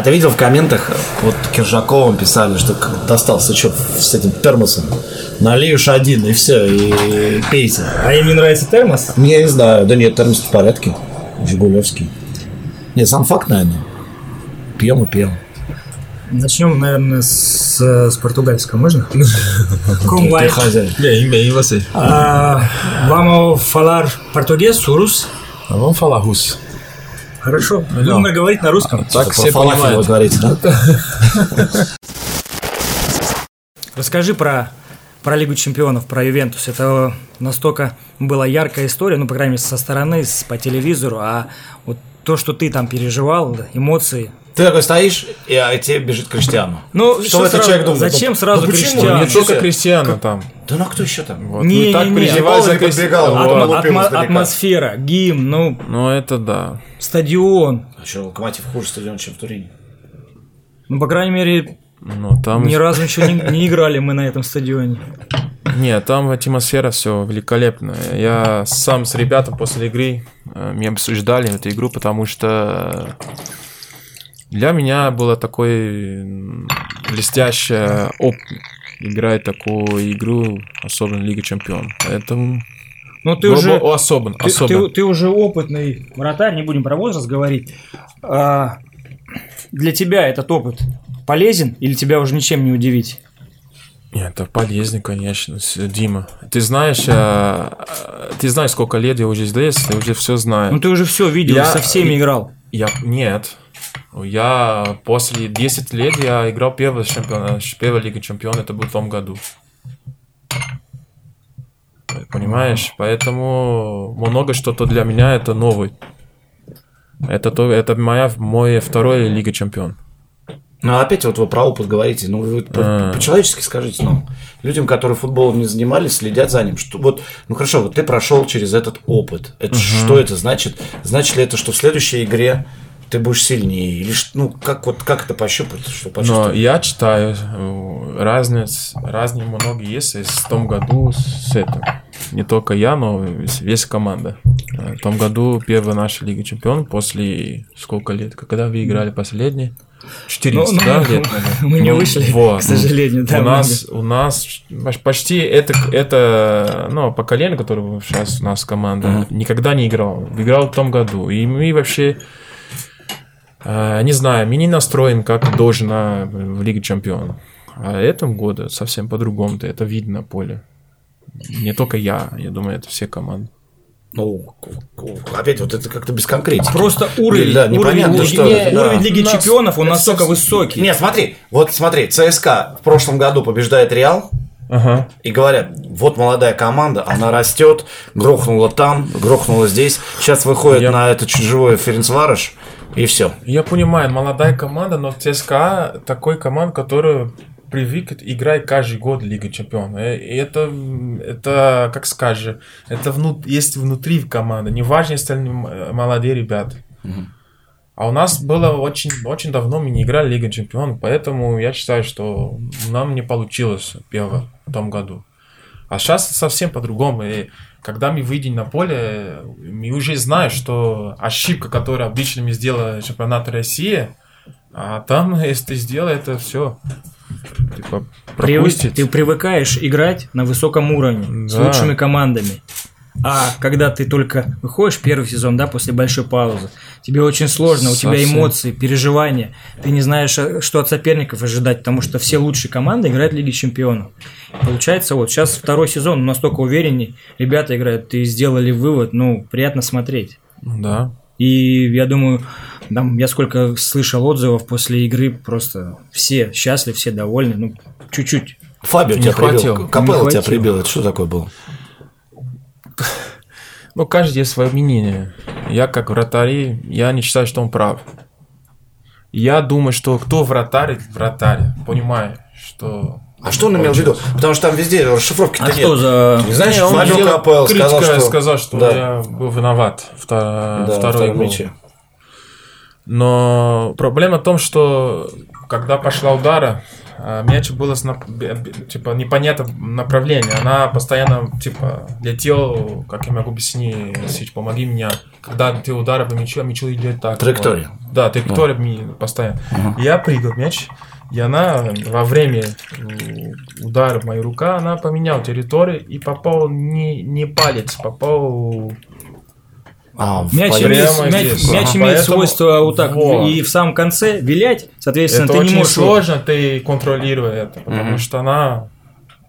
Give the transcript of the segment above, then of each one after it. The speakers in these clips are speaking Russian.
А ты видел в комментах, вот Киржаковым писали, что достался что с этим термосом. Нальешь один, и все, и пейте. А им не нравится термос? Я не знаю, да нет, термос в порядке. Жигулевский. Нет, сам факт, наверное. Пьем и пьем. Начнем, наверное, с, с португальского, можно? Como хозяин. Bem, bem, e você? Ah, vamos falar português, сурус? Vamos falar russo. Хорошо. Melhor. Будем говорить на русском. Так Про все понимают. говорите, да? Расскажи про, про Лигу Чемпионов, про Ювентус. Это настолько была яркая история, ну, по крайней мере, со стороны, с- по телевизору, а вот то, что ты там переживал, эмоции. Ты такой стоишь, и а тебе бежит Криштиану. Ну, Что этот сразу- человек думает? Зачем Ну, сразу ну почему? Криштиану? Не Ничего только себе. Кристиана там. Да ну а кто еще там? Вот. Не, Мы так не, не. переживали за Никола не подбегал, вот. Атмосфера, гимн, ну, Ну это да. стадион. А что, Локомотив хуже стадион, чем в Турине? Ну, по крайней мере, Ну там... ни разу еще не, не играли мы на этом стадионе. Нет, там атмосфера все великолепная. Я сам с ребятами после игры э, мы обсуждали эту игру, потому что для меня было такой блестящая опыт играть такую игру, особенно Лига Чемпионов. Поэтому Ну, ты было уже... бы особенно, Ты, особенно. ты- ты уже опытный вратарь, не будем про возраст говорить. А, для тебя этот опыт полезен или тебя уже ничем не удивить? Нет, это полезно, конечно, Дима. Ты знаешь, э, э, ты знаешь, сколько лет я уже здесь, ты уже все знаешь. Ну ты уже все видел, Я- со всеми играл. Я нет. Я после 10 лет я играл первый чемпион, первая лига чемпионов, это был в том году. Понимаешь? Поэтому много что-то для меня это новый. Это, то, это моя, мой второй лига чемпион. Ну, опять вот вы про опыт говорите. Ну, вы А. по-человечески скажите, ну, людям, которые футболом не занимались, следят за ним. Что, вот, ну, хорошо, вот ты прошел через этот опыт. Это ж- Что это значит? Значит ли это, что в следующей игре ты будешь сильнее? Или, ну, как, вот, как это пощупать? Что Но я читаю, э, разниц, разные много есть и в том году с этим. Не только я, но весь- весь команда. Э, В том году первая наша Лига Чемпионов после сколько лет? Когда вы играли последний? 14, Ну, да, ну, лет? мы не Ну, вышли, вот. к сожалению, да, у нас, у нас поч- почти это, это ну, поколение, которое сейчас у нас команда, никогда не играл. Играл в том году. И мы вообще не знаю, мы не настроен как должно в Лиге Чемпионов. А этом году совсем по-другому. Это видно на поле. Не только я, я думаю, это все команды. Ну, опять вот это как-то без конкретики. Просто уровень, Да, уровень, непонятно, Лиги- что не, это, да. уровень Лиги У нас- Чемпионов, он это настолько высокий. Нет, смотри, вот смотри, ЦСКА в прошлом году побеждает Реал, Ага. И говорят, вот молодая команда, она растет, грохнула там, грохнула здесь. Сейчас выходит Я- на это чужое Ференцварыш, и все. Я понимаю, молодая команда, но ЦСКА такой команда, которая привык играть каждый год Лига Чемпионов. Э, И это, это как скажешь, это внут, есть внутри команды. Не важно, если они м- молодые ребята. А у нас было очень, очень давно мы не играли Лига Чемпионов, поэтому я считаю, что нам не получилось первое в том году. А сейчас совсем по-другому. И когда мы выйдем на поле, мы уже знаем, что ошибка, которую обычно мы сделали в чемпионате России, а там, если ты сделаешь, это все. Типа, Привык- пропустить. ты привыкаешь играть на высоком уровне с Да. лучшими командами. А когда ты только выходишь первый сезон, да, после большой паузы, тебе очень сложно, у тебя Совсем. эмоции, переживания, ты не знаешь, э, что от соперников ожидать, потому что все лучшие команды играют в Лиге Чемпионов. Получается, вот сейчас второй сезон, настолько уверенней, ребята играют, и сделали вывод, ну, приятно смотреть. Да. И я думаю, там, я сколько слышал отзывов после игры, просто все счастливы, все довольны, ну, чуть-чуть. Фабио тебя хватило. прибил. Капелло тебя прибил. Это что такое было? Ну, каждый есть свое мнение. Я как вратарь, я не считаю, что он прав. Я думаю, что кто вратарь, вратарь. Понимаю, что... А что он имел в виду? Потому что там везде расшифровки-то А нет. что за... Не знаешь, Не, он Капелло критика, сказал, что... сказал, что Да. я был виноват в втор- Да, второй гол. мяче. Но проблема в том, что когда пошла удара, мяч было с типа непонятно направление. Она постоянно типа летел, как я могу объяснить, Сич, помоги меня. Когда ты удары по мячу, а мячу идет так. Траектория. Вот. Да, траектория ми- постоянно. Я прыгал мяч, и она во время удара в мою руку, она поменяла территорию и попал не, не палец, попал А, Мяч, имеет, мяч- здесь. мяч Ага. имеет Поэтому- свойство вот так Вот. и в самом конце вилять, соответственно, это ты не можешь сложно, ты контролируешь это, потому что она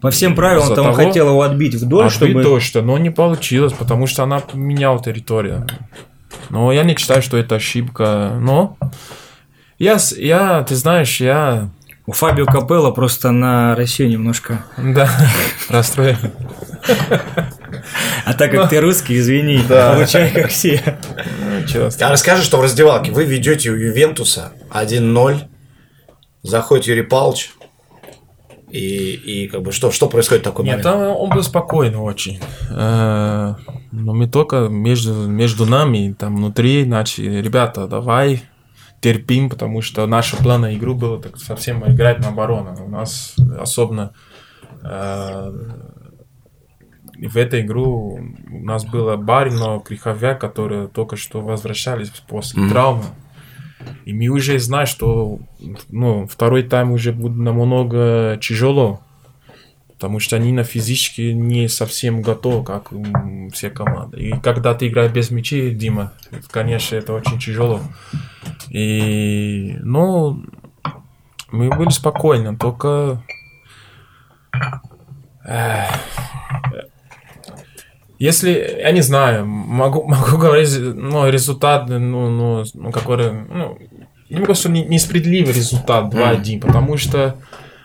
по всем правилам там того- хотел его отбить вдоль, отбить чтобы точно, но не получилось, потому что она поменяла территорию. Но я не считаю, что это ошибка, но я, я ты знаешь, я у Фабио Капелло просто на Россию немножко. да, расстроен. А так как ты русский, извини, Да. получай как все. Ничего А расскажи, что в раздевалке вы ведете у Ювентуса 1-0, заходит Юрий Павлович, и, и как бы что, что происходит в такой Нет, момент? там он был спокойный очень. Э, Но мы только между, между нами, там внутри, начали, ребята, давай терпим, потому что наша план на игру было так совсем играть на оборону. У нас особенно э, в эту игру у нас было Барино, Криховяк, которые только что возвращались после травмы. И мы уже знаем, что ну, второй тайм уже будет намного тяжело. Потому что они на физически не совсем готовы, как все команды. И когда ты играешь без мячей, Дима, конечно, это очень тяжело. И, ну, мы были спокойны, только... эх, если, я не знаю, могу, могу говорить, ну, результат, ну, ну, ну какой, ну, я могу сказать, что не- несправедливый результат 2-1, потому что...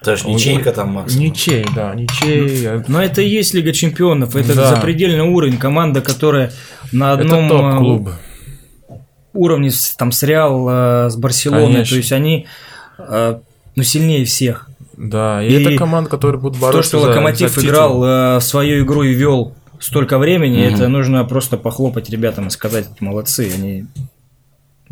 Даже ничейка там, Макс. Ничей, да, ничей. Но это и есть Лига Чемпионов, это Да. запредельный уровень. Команда, которая на одном Это топ-клуб. уровне с, там с Реал, э, с Барселоной, Конечно. то есть они э, ну, сильнее всех. Да, и, И это команда, которая будет бороться То, что за- Локомотив за играл э, свою игру и вел столько времени, это нужно просто похлопать ребятам и сказать, молодцы, они...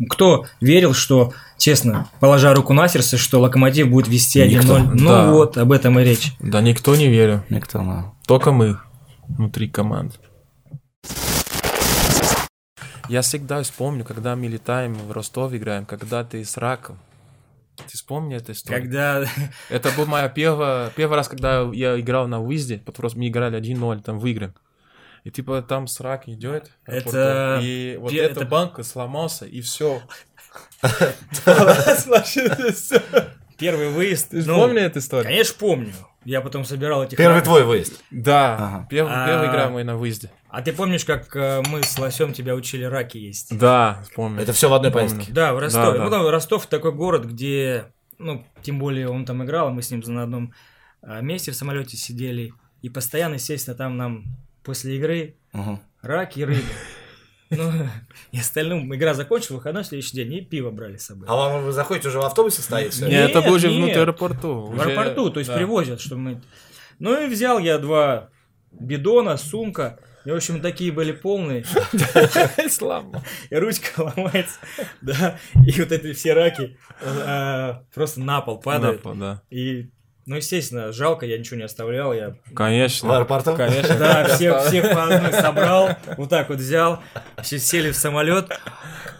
Кто верил, что, честно, положа руку на сердце, что Локомотив будет вести 1-0? Никто. Ну Да. вот, об этом и речь. Да, никто не верил. Никто, да. Только мы внутри команды. Я всегда вспомню, когда мы летаем в Ростов играем, когда ты с раком. Ты вспомни эту историю? Когда... Это был моя первая, первый раз, когда я играл на выезде, потому что мы играли 1-0, там выиграем. И типа там срак идет. Это И вот пе- эта это- банка сломался, и все. Первый выезд... Ты ну, помнишь эту историю? Конечно, помню. Я потом собирал этих... Первый твой выезд. Да, А. первая игра моя на выезде. А ты помнишь, как э, мы с Лосем тебя учили раки есть? Да, помню. Это все в одной поездке. Да, в Ростове. Ну, там Ростов такой город, где, ну, тем более он там играл, мы с ним на одном а, месте в самолете сидели. И постоянно, естественно, там нам после игры Мгм. раки и рыбы. Ну, и остальным игра закончилась, выходной следующий день, и пиво брали с собой. А вам вы заходите уже в автобусе стоит? Нет, это был уже внутри аэропорту. В аэропорту, то есть привозят, что мы... Ну и взял я два бидона, сумка. И, в общем, такие были полные. Слава. и ручка ломается, да, и вот эти все раки э, просто на пол падают. Напал, да. И, ну, естественно, жалко, я ничего не оставлял, я, В Конечно. аэропорту? Конечно. да, всех, всех по одной собрал, вот так вот взял, все сели в самолет,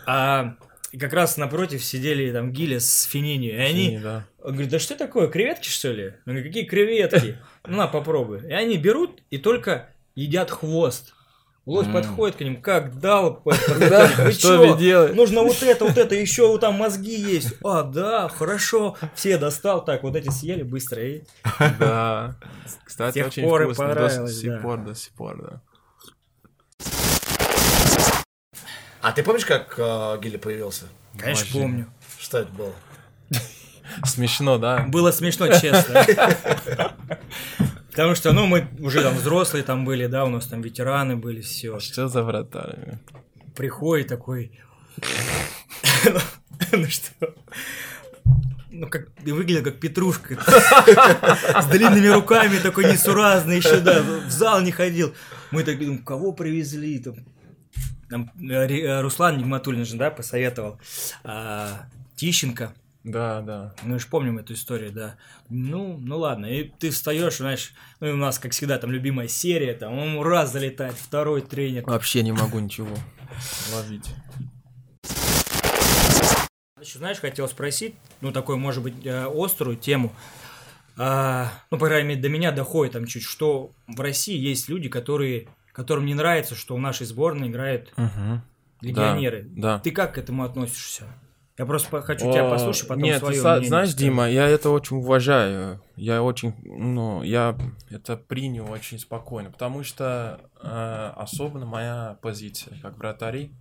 а как раз напротив сидели там Гиля с Финини, и они, Да. он говорит, да что такое, креветки что ли? Я говорю, какие креветки? Ну, на, попробуй. И они берут и только едят хвост. Лось М. подходит к ним, как дал, вы Что? Нужно вот это, вот это, еще вот там мозги есть. А, да, хорошо. Все достал, так, вот эти съели быстро. И... Да. Кстати, очень вкусно. До сих пор, до сих пор, да. А ты помнишь, как э, Гилли появился? Конечно, Вообще. помню. Что это было? Смешно, да? Было смешно, честно. Потому что, ну, мы уже там взрослые там были, да, у нас там ветераны были, все. Что за вратарь? Приходит такой... Ну что? Ну, как выглядел как петрушка. С длинными руками, такой несуразный еще, да, в зал не ходил. Мы так думаем, кого привезли? Там, э, э, Руслан Нигматуллин же, да, посоветовал. А, Тищенко. Да, да. Мы же помним эту историю, да. Ну, ну ладно, и ты встаешь, знаешь, ну и у нас, как всегда, там любимая серия, там, он раз залетает, второй тренер. Вообще не могу ничего ловить. Еще, знаешь, хотел спросить, ну, такую, может быть, э, острую тему. А, ну, по крайней мере, до меня доходит там чуть, что в России есть люди, которые, которым не нравится, что в нашей сборной играют Угу. легионеры. Да. Ты как к этому относишься? Я просто хочу тебя послушать, потом Нет, свое мнение знаешь, скажу. Дима, я это очень уважаю. Я очень, ну, я это принял очень спокойно, потому что э, особенно моя позиция, как вратари,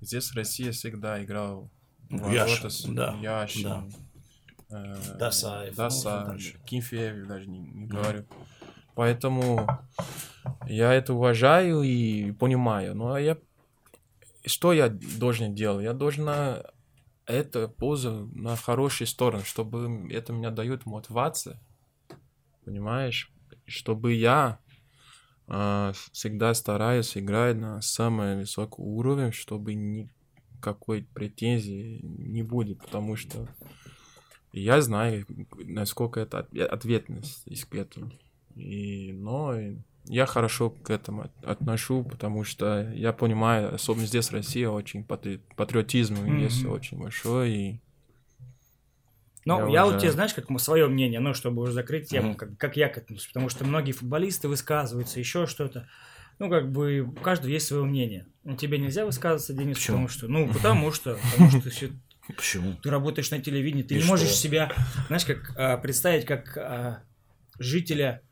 здесь Россия всегда играл в Ну, Яшин, ворота с да, Яшин, э, Дасаев, ну, Даса, дальше. Кимфеев даже не, не говорю. Поэтому я это уважаю и понимаю. Но я что я должен делать? Я должен на это позу на хорошую сторону, чтобы это меня дает мотивация. Понимаешь? Чтобы я а, всегда стараюсь играть на самый высокий уровень, чтобы никакой претензии не будет, потому что я знаю, насколько это от- ответственность к этому. И, но я хорошо к этому от- отношу, потому что я понимаю, особенно здесь в России очень патри- патриотизм есть Мгм. очень большой. И Ну, Я я, вот уже- тебе, знаешь, как свое мнение, ну, чтобы уже закрыть тему, Мгм. как, как я к этому, потому что многие футболисты высказываются, еще что-то. Ну, как бы, у каждого есть свое мнение. Ну, тебе нельзя высказываться, Денис, Почему? потому что, ну, потому что, потому что всё- Почему? ты работаешь на телевидении, ты И не что? можешь себя, знаешь, как а, представить как а, жителя,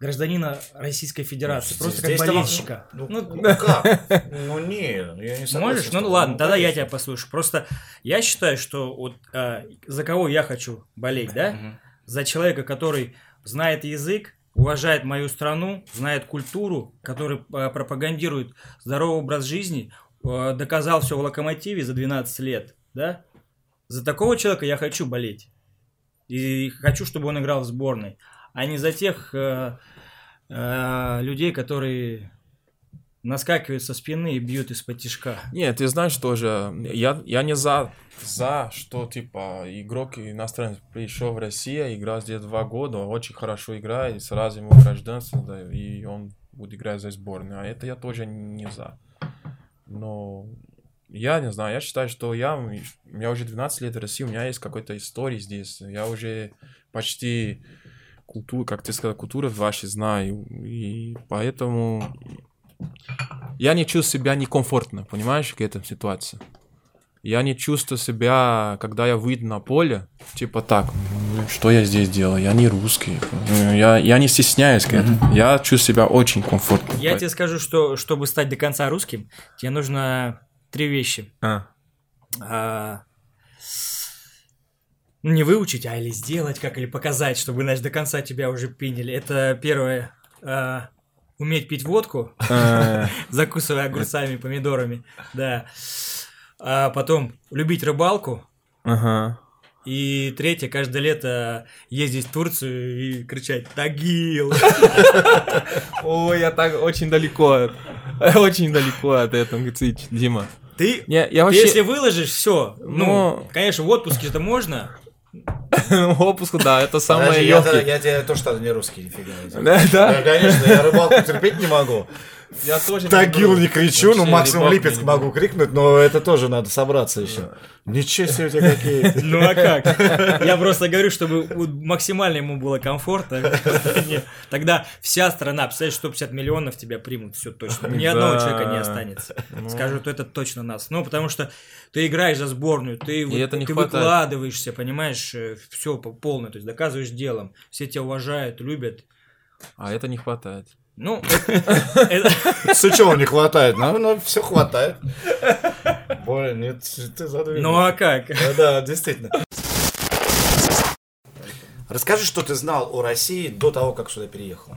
гражданина Российской Федерации, Здесь- просто как здесь-то болельщика. Ну, Ну, ну как? Ну не, я не согласен. Можешь? Ну ладно, тогда я тебя послушаю. Просто я считаю, что вот а, за кого я хочу болеть, да? За человека, который знает язык, уважает мою страну, знает культуру, который а, пропагандирует здоровый образ жизни, а, доказал все в локомотиве за 12 лет, да? За такого человека я хочу болеть. И хочу, чтобы он играл в сборной. А не за тех э, э, людей, которые наскакивают со спины и бьют из-под тишка. Нет, ты знаешь тоже, я, я не за, за, что, типа, игрок иностранец пришел в Россию, играл здесь два года, очень хорошо играет, сразу ему гражданство, да, и он будет играть за сборную. А это я тоже не за. Но я не знаю, я считаю, что я, у меня уже 12 лет в России, у меня есть какой-то история здесь. Я уже почти культуру, как ты сказал, культуру вашей знаю. И поэтому я не чувствую себя некомфортно, понимаешь, к этой ситуации. Я не чувствую себя, когда я выйду на поле, типа так, «Ну, что я здесь делаю, я не русский, я, я не стесняюсь к этому, я чувствую себя очень комфортно. Я тебе скажу, что чтобы стать до конца русским, тебе нужно три вещи. А, А, не выучить, а или сделать как, или показать, чтобы, знаешь, до конца тебя уже приняли. Это первое. а, уметь пить водку, э, закусывая огурцами, помидорами, да. А потом любить рыбалку. ага. И третье, каждое лето ездить в Турцию и кричать «Тагил!» Ой, я так очень далеко, от- очень далеко от этого, Дима. Ты, я ты вообще... если выложишь, все. Ну, Ну. конечно, в отпуске это можно. Отпуск, да, это самое Подожди, я, легкое. я тебе тоже что не русский, нифига. Да, да. конечно, я рыбалку терпеть не могу. Я тоже Тагил не кричу, ну Вообще максимум Липецк могу крикнуть, но это тоже надо собраться еще. Ничего себе у тебя какие. Ну а как? Я просто говорю, чтобы максимально ему было комфортно. Тогда вся страна, представляешь, 150 миллионов тебя примут, все точно. Ни одного человека не останется. Ну. Скажут, это точно нас. Ну, потому что ты играешь за сборную, ты, выкладываешься, понимаешь, все полное, то есть доказываешь делом. Все тебя уважают, любят. А это не хватает. Ну, это- это- С чего не хватает? Ну, ну все хватает. Боря, нет, ты задумал. ну а как? Да, да, действительно. Расскажи, что ты знал о России до того, как сюда переехал.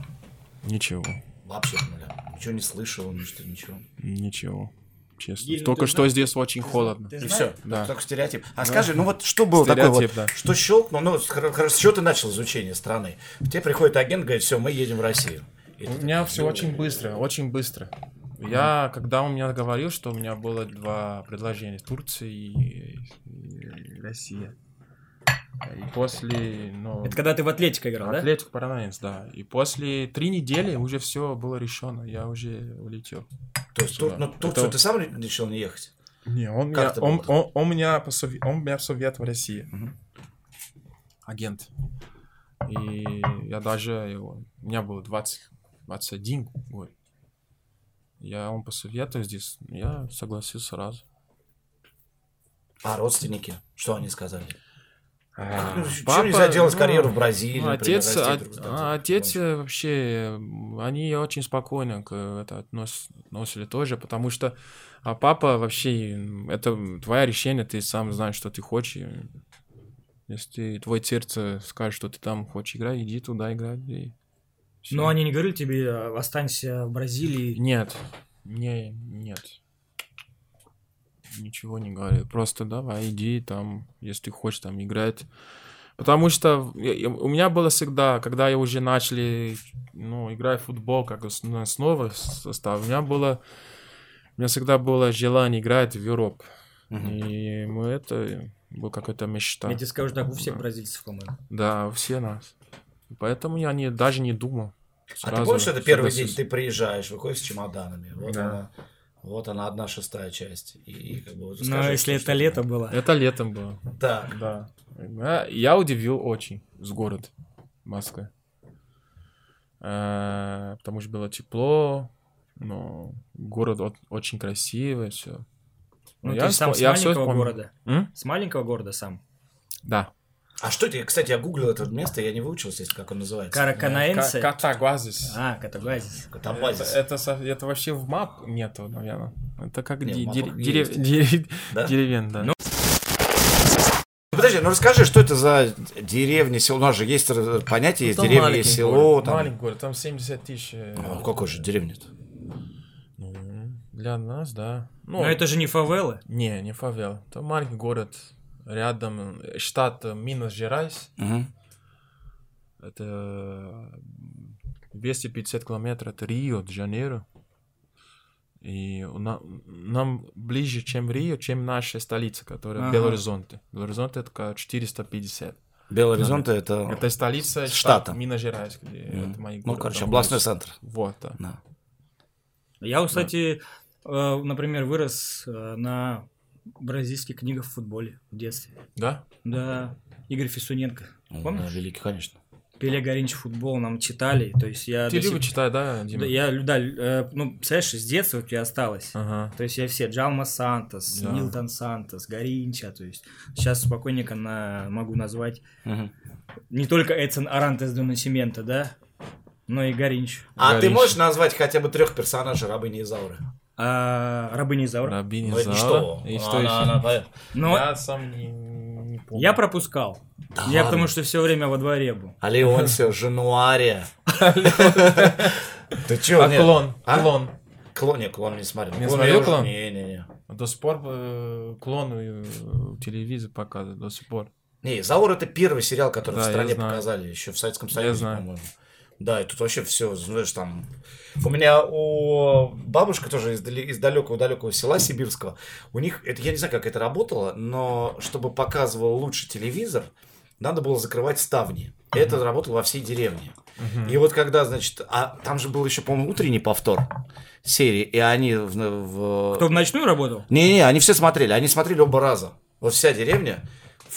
Ничего. Вообще, нуля. Ничего не слышал, ничего, ничего. Ничего. Честно. Еле Только ты что знаешь- здесь очень холодно. Ты И все. Да. Только стереотип. А скажи, ну вот что было такое вот, Стереотип, да. что щелкнул, ну, с чего ты начал изучение страны? Тебе приходит агент, говорит, все, мы едем в Россию. И У меня все очень быстро, очень быстро. Я, когда у меня говорил, что у меня было два предложения, Турция и, и Россия. И после, ну, Это когда ты в Атлетико играл, да? Атлетик Паранаенс, да. И после три недели уже все было решено, я уже улетел. То есть Тур- ну, Турцию Это- ты сам решил не ехать? Не, он, меня, это он, было? он, он меня посове- он меня совет в России. Мгм. Агент. И я даже его... У меня было 20, 21 год. Я он посоветовал здесь, я согласился сразу. А родственники? Что они сказали? А, Ну, папа, нельзя делать ну, карьеру в Бразилии? ну, например, отец, от- друг а, отец э, вообще, они очень спокойно к это относ- относили тоже, потому что а папа вообще, это твое решение, ты сам знаешь, что ты хочешь. Если ты, твое сердце скажет, что ты там хочешь играть, иди туда играть. и всё. Но они не говорили тебе, э, останься в Бразилии. Нет, не, нет. Ничего не говорил. Просто давай, иди там, если хочешь там играть. Потому что у меня было всегда, когда я уже начали, ну, играть в футбол, как ос- снова состав, у меня было, у меня всегда было желание играть в Европу. Мгм. И мы это была какая-то мечта. Я тебе скажу так, у всех Да. бразильцев, по-моему. Да, все нас. Поэтому я не, даже не думал. А ты Сразу помнишь, это первый день, ты приезжаешь, выходишь с чемоданами. Вот Да. она. Вот она, одна шестая часть. И, и как бы вот Но скажи, если что- это лето было. Это летом было. Так. Да. Я, я удивил очень с город Москвы. Э, потому что было тепло, но город очень красивый, все. Ну, ты сам с маленького города. С маленького города сам. Да. А что тебе, кстати, я гуглил это место, я не выучился, если как он называется. Караканаэнсе. Ка- Катагуазис. А, Катагуазис. Катабазис. Это, это, со- это вообще в мап нету, наверное. Это как Не, в ди- мапах дерев- дерев- Да? деревень, да. Ну, Подожди, ну расскажи, что это за деревня, село? У нас же есть э, понятие, есть деревня, маленький есть село. город, Там... Маленький город, там 70 тысяч. э, А какой же деревня-то? ну, для нас, да. Ну, Но это же не фавелы. Не, не фавел. Это маленький город рядом, э, штат э, Минас-Жерайс. Мгм. Это э, 250 километров от Рио-де-Жанейро. И у на- нам ближе, чем Рио, чем наша столица, которая Ага. Белу-Оризонти. Белу-Оризонти это как 450. Белый Горизонт это... Это столица Штата. штата Минас-Жерайс, где Мгм. это мои Ну, города короче, областной есть. центр. Вот, да. Да. Я, кстати, э, например, вырос э, на бразильских книгах в футболе в детстве. Да? Да, Игорь Фисуненко. Помнишь? да, великий, конечно. Пеле Горинч футбол нам читали. То есть я... Ты до сих- любишь читать, да, Дима? Да, я, да, э, ну, представляешь, с детства вот я осталось. Ага. То есть я все, Джалма Сантос, Да. Милтон Сантос, Горинча, то есть сейчас спокойненько на, могу назвать Мгм. не только Эдсон Арантес до Насимента, да, но и Горинч. А ты Горищ. можешь назвать хотя бы трех персонажей рабыни Изауры? А, Рабыня Изаура. Рабини Ну, это Зала. что? И что Она- еще? она- понятно. Но Я сам не, не помню. я пропускал. Да я ладно. потому что все время во дворе был. А Леонсио, Жануария. Ты чё? А нет? клон? А? Клон. Клон, не, клон не смотрел. Не смотрел «Клон»? Не-не-не. До сих пор э, клон э, телевизор показывает, до сих пор. Не, Заур это первый сериал, который Да, в стране показали, еще в Советском Союзе, по-моему. Да, и тут вообще все, знаешь, там... У меня у бабушка тоже из, далекого-далекого села сибирского. У них, это я не знаю, как это работало, но чтобы показывал лучше телевизор, надо было закрывать ставни. И это работало во всей деревне. И вот когда, значит, а там же был еще, по-моему, утренний повтор серии, и они в... в- Кто в ночную работал? не-не, они все смотрели, они смотрели оба раза. Вот вся деревня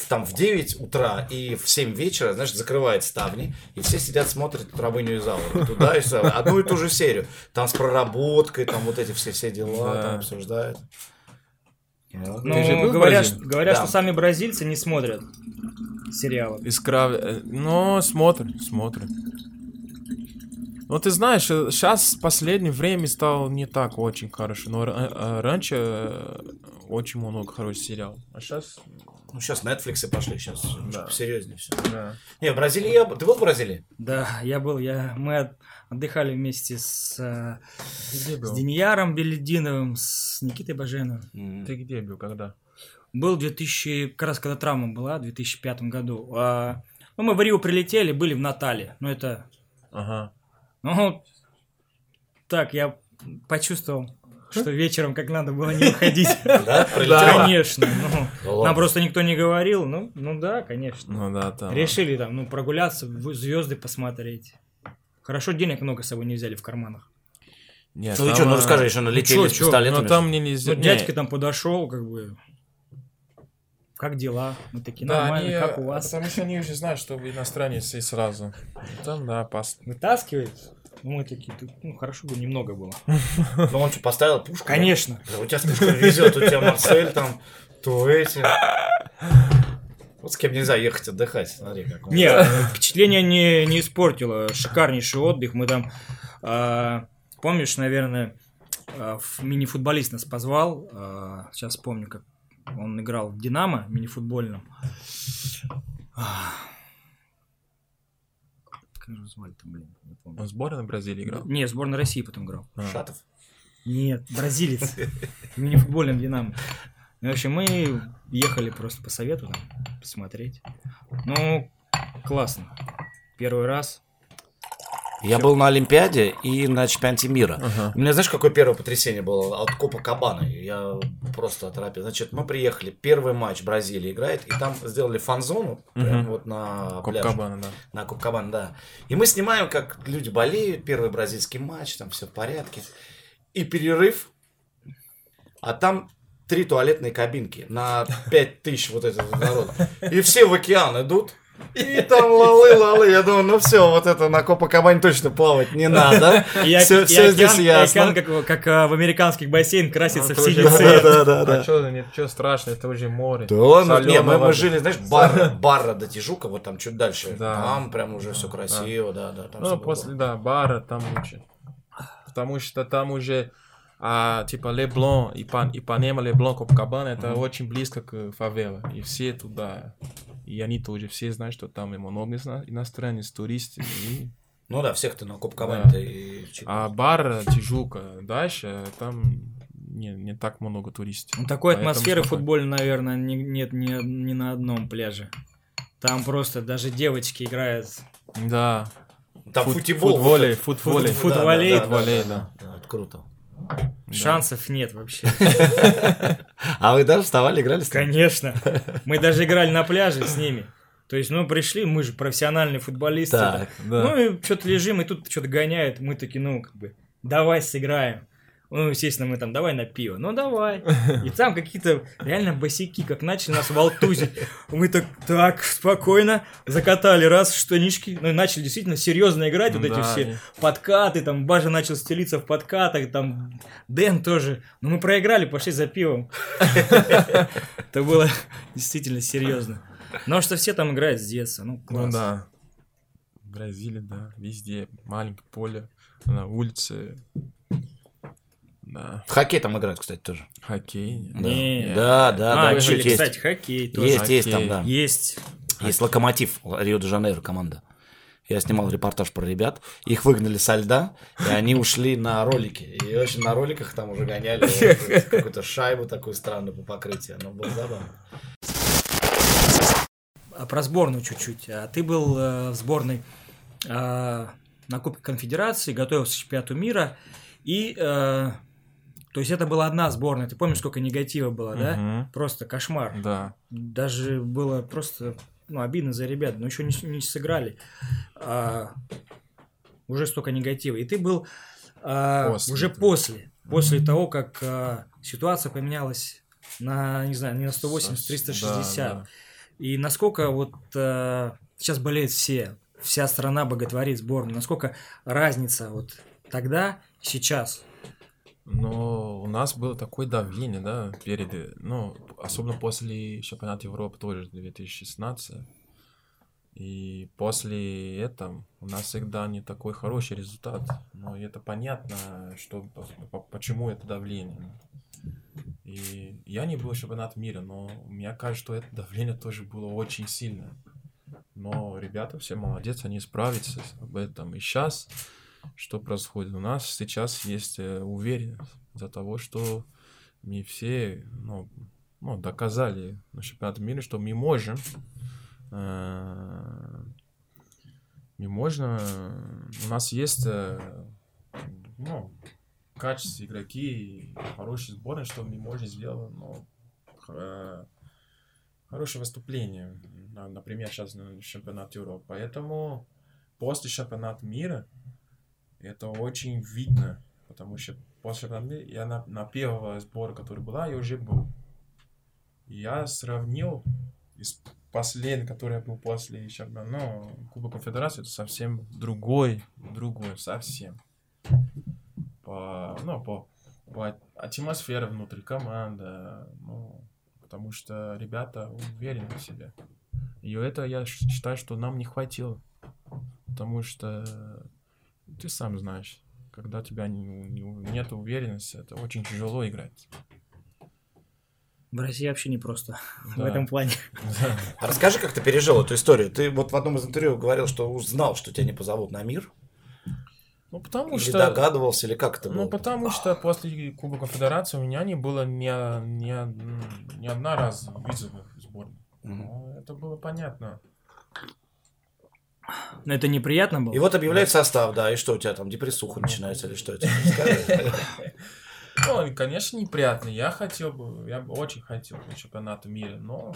там в 9 утра и в 7 вечера, значит, закрывает ставни, и все сидят, смотрят рабыню Изауру. Туда и сюда. Одну и ту же серию. Там с проработкой, там вот эти все, все дела Да. там обсуждают. Ну, же был в говорят, Бразилии? говорят Да. что сами бразильцы не смотрят сериалы. Искра... э, Ну, смотрим, смотрим. Ну, ты знаешь, сейчас в последнее время стало не так очень хорошо, но э, раньше э, очень много хороших сериалов. А сейчас... Ну, сейчас Netflix пошли, сейчас Да. серьезнее все. Да. Не, в Бразилии я... Ты был в Бразилии? Да, я был, я, мы от- отдыхали вместе с, э, с? Деньяром Белединовым, с Никитой Баженовым. Ты где был, когда? Был 2000, как раз когда травма была, в 2005 году. А, ну, мы в Рио прилетели, были в Натале. Ну, это... Ага. Ну, так, я почувствовал что вечером как надо было не выходить. Да? Конечно. ну, ладно. Нам просто никто не говорил. Ну, ну да, конечно. Ну да, там. Решили там, ну, прогуляться, звезды посмотреть. Хорошо, денег много с собой не взяли в карманах. Нет, Ну и что, ну э, расскажи, еще налетели чё, с пистолетами. Ну там мне нельзя. Ну, дядька там подошел, как бы. Как дела? Мы такие, Да, нормально, они, как у вас? Потому что они уже знают, что вы иностранец и сразу. Там, да, опасно. Вытаскивает? Ну, мы такие, «Ты- ну, хорошо бы немного было. Ну он что, поставил пушку? Конечно. Да, у тебя с пушкой везет, у тебя Марсель там, то эти. Вот с кем нельзя ехать отдыхать, смотри, как он. Не, впечатление не, не испортило. Шикарнейший отдых. Мы там, а, помнишь, наверное, в мини-футболист нас позвал. а, сейчас помню, как он играл в Динамо мини-футбольном. Как его звали-то, блин, не помню. Он в сборной Бразилии играл. Не, сборная России потом играл. А. Шатов. Нет, бразилец. В мини-футбольном Динамо. Ну, В общем, мы ехали просто по совету там посмотреть. Ну, классно. Первый раз. Я был на Олимпиаде и на чемпионате мира. Ага. У меня, знаешь, какое первое потрясение было от Копа Кабана? Я просто оторопел. Значит, мы приехали, первый матч Бразилия играет, и там сделали фан-зону, прям Мгм. вот на Коп пляже. Кабана, да. На Копкабан, да. И мы снимаем, как люди болеют, первый бразильский матч, там все в порядке. И перерыв, а там три туалетные кабинки на пять тысяч вот этого народа. И все в океан идут. И там лалы-лалы. Я думаю, ну все, вот это на Копакабане точно плавать не надо. И, Все, и все океан, здесь ясно. океан, как, как, а, в американских бассейн красится Ну, в синий тоже- цвет. Да, да, да, А да. что, нет, что страшно, это уже море. Да, ну, не, мы, жили, знаешь, бар, барра до Тижука, вот там чуть дальше. Да. Там прям уже все красиво, да, да. там Ну, было. после, да, бара там лучше. Потому что там уже, а, типа, Леблон, Ипан, Ипанема, Леблон, Копакабана, это очень близко к фавеле. И все туда. И они тоже все знают, что там и много ино- иностранец, туристы. И... Ну да, всех ты на Копакабане и... А бар Тижука дальше, там не, не так много туристов. Ну, Такой Поэтому атмосферы спокойно. футбольной, наверное, не- нет ни, ни на одном пляже. Там просто даже девочки играют. Да. Там Фут- футбол. футволей, это. футволей. Фут- футволей. Футволей, да. да, это круто. Шансов нет вообще. А вы даже вставали, играли с ними? Конечно. Мы даже играли на пляже с ними. То есть, ну, пришли, мы же профессиональные футболисты. Так, да. Ну, и что-то лежим, и тут что-то гоняет. Мы такие, ну, как бы, давай сыграем. Ну, естественно, мы там, давай на пиво. Ну, давай. И там какие-то реально босяки, как начали нас волтузить. Мы так, так, спокойно, закатали раз штанишки. Ну, и начали действительно серьезно играть. Вот эти Да, все и- подкаты, там, Бажа начал стелиться в подкатах, там, Дэн тоже. Но мы проиграли, пошли за пивом. Это было действительно серьезно. Но что все там играют с детства, ну, Ну класс. да. В Бразилии, да, везде. Маленькое поле, на улице. Да. В хоккей там играют, кстати, тоже. Хоккей. Не. Да, да, а, да, были, чуть есть. кстати, хоккей тоже. Есть, есть там, Хоккей. да. Есть. Есть Локомотив Рио-де-Жанейро команда. Я снимал репортаж про ребят. Их выгнали со льда, и они ушли на ролики. И очень на роликах там уже гоняли вот какую-то шайбу такую странную по покрытию. Но было забавно. А про сборную чуть-чуть. А ты был э, в сборной э, на Кубке Конфедерации, готовился к чемпионату мира, и э, то есть это была одна сборная. Ты помнишь, сколько негатива было, да? Мгм. Просто кошмар. Да. Даже было просто ну, обидно за ребят, но еще не, не сыграли. А, уже столько негатива. И ты был а, После уже после, после того, как а, ситуация поменялась на, не знаю, не на 180, Со- 360. да, да. И насколько вот а, сейчас болеют все, вся страна боготворит сборную, насколько разница вот тогда, сейчас. Но у нас было такое давление, да, перед, ну, особенно после чемпионата Европы тоже 2016. И после этого у нас всегда не такой хороший результат. Но это понятно, что, по- по- почему это давление. И я не был чемпионат мира, но мне кажется, что это давление тоже было очень сильное. Но ребята все молодец, они справятся об этом. И сейчас, что происходит? У нас сейчас есть э, уверенность за того, что мы все ну, ну, доказали на чемпионате мира, что мы можем э, мы можем, э, у нас есть э, ну, качественные игроки и хорошие сборные, что мы можем сделать, но хорошее выступление, на- например, сейчас на чемпионате Европы. Поэтому после чемпионата мира это очень видно, потому что после мира я на, на первого сбора, который была, я уже был. Я сравнил из последний, который я был после чемпионата, ну, Кубок Конфедерации, это совсем другой, другой, совсем. По, ну, по, по атмосфере внутри команды, ну, потому что ребята уверены в себе. И это я считаю, что нам не хватило. Потому что ты сам знаешь, когда у тебя не, не- нет уверенности, это очень тяжело играть. В России вообще не просто в Да. этом плане. А расскажи, как ты пережил эту историю. Ты вот в одном из интервью говорил, что уж знал, что тебя не позовут на мир. Ну, потому Или что... догадывался, или как это было? Ну, потому что после Кубка Конфедерации у меня не было ни, ни, ни одна раз визовых в сборную. Мгм. Ну, Это было понятно. Но это неприятно было. И вот объявляет состав, да, и что у тебя там, депрессуха начинается или что это? Ну, конечно, неприятно. Я хотел бы, я бы очень хотел на чемпионата мира, но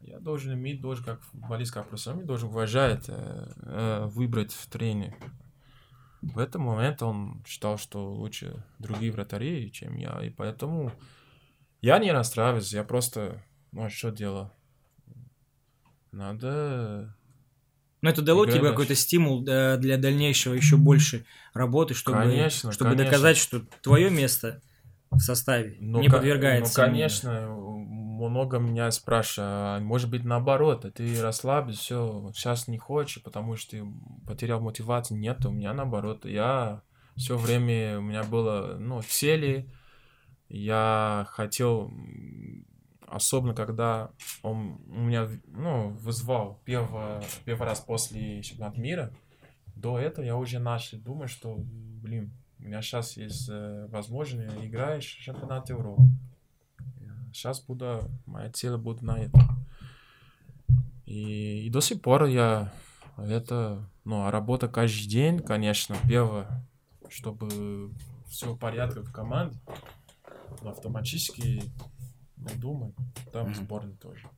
я должен иметь, должен, как футболист, как профессионал, должен уважать, э, э, выбрать в тренер. В этот момент он считал, что лучше другие вратари, чем я, и поэтому я не расстраиваюсь, я просто, ну, а что делал? Надо Но это дало тебе какой-то стимул э, для дальнейшего еще больше работы, чтобы, Конечно, чтобы конечно. доказать, что твое место в составе Ну, не подвергается. Ну, конечно, много меня спрашивают, а может быть, наоборот, а ты расслабься, все, сейчас не хочешь, потому что ты потерял мотивацию. Нет, у меня наоборот, я все время, у меня было, ну, цели, я хотел, особенно когда он у меня, ну, вызвал первый, первый раз после чемпионата мира, до этого я уже начал думать, что, блин, у меня сейчас есть э, возможность играешь в чемпионат Европы. Сейчас буду, моя цель будет на это. И, и до сих пор я это, ну, а работа каждый день, конечно, первое, чтобы все в порядке в команде, автоматически ну, думаю, там Мгм. сборной тоже.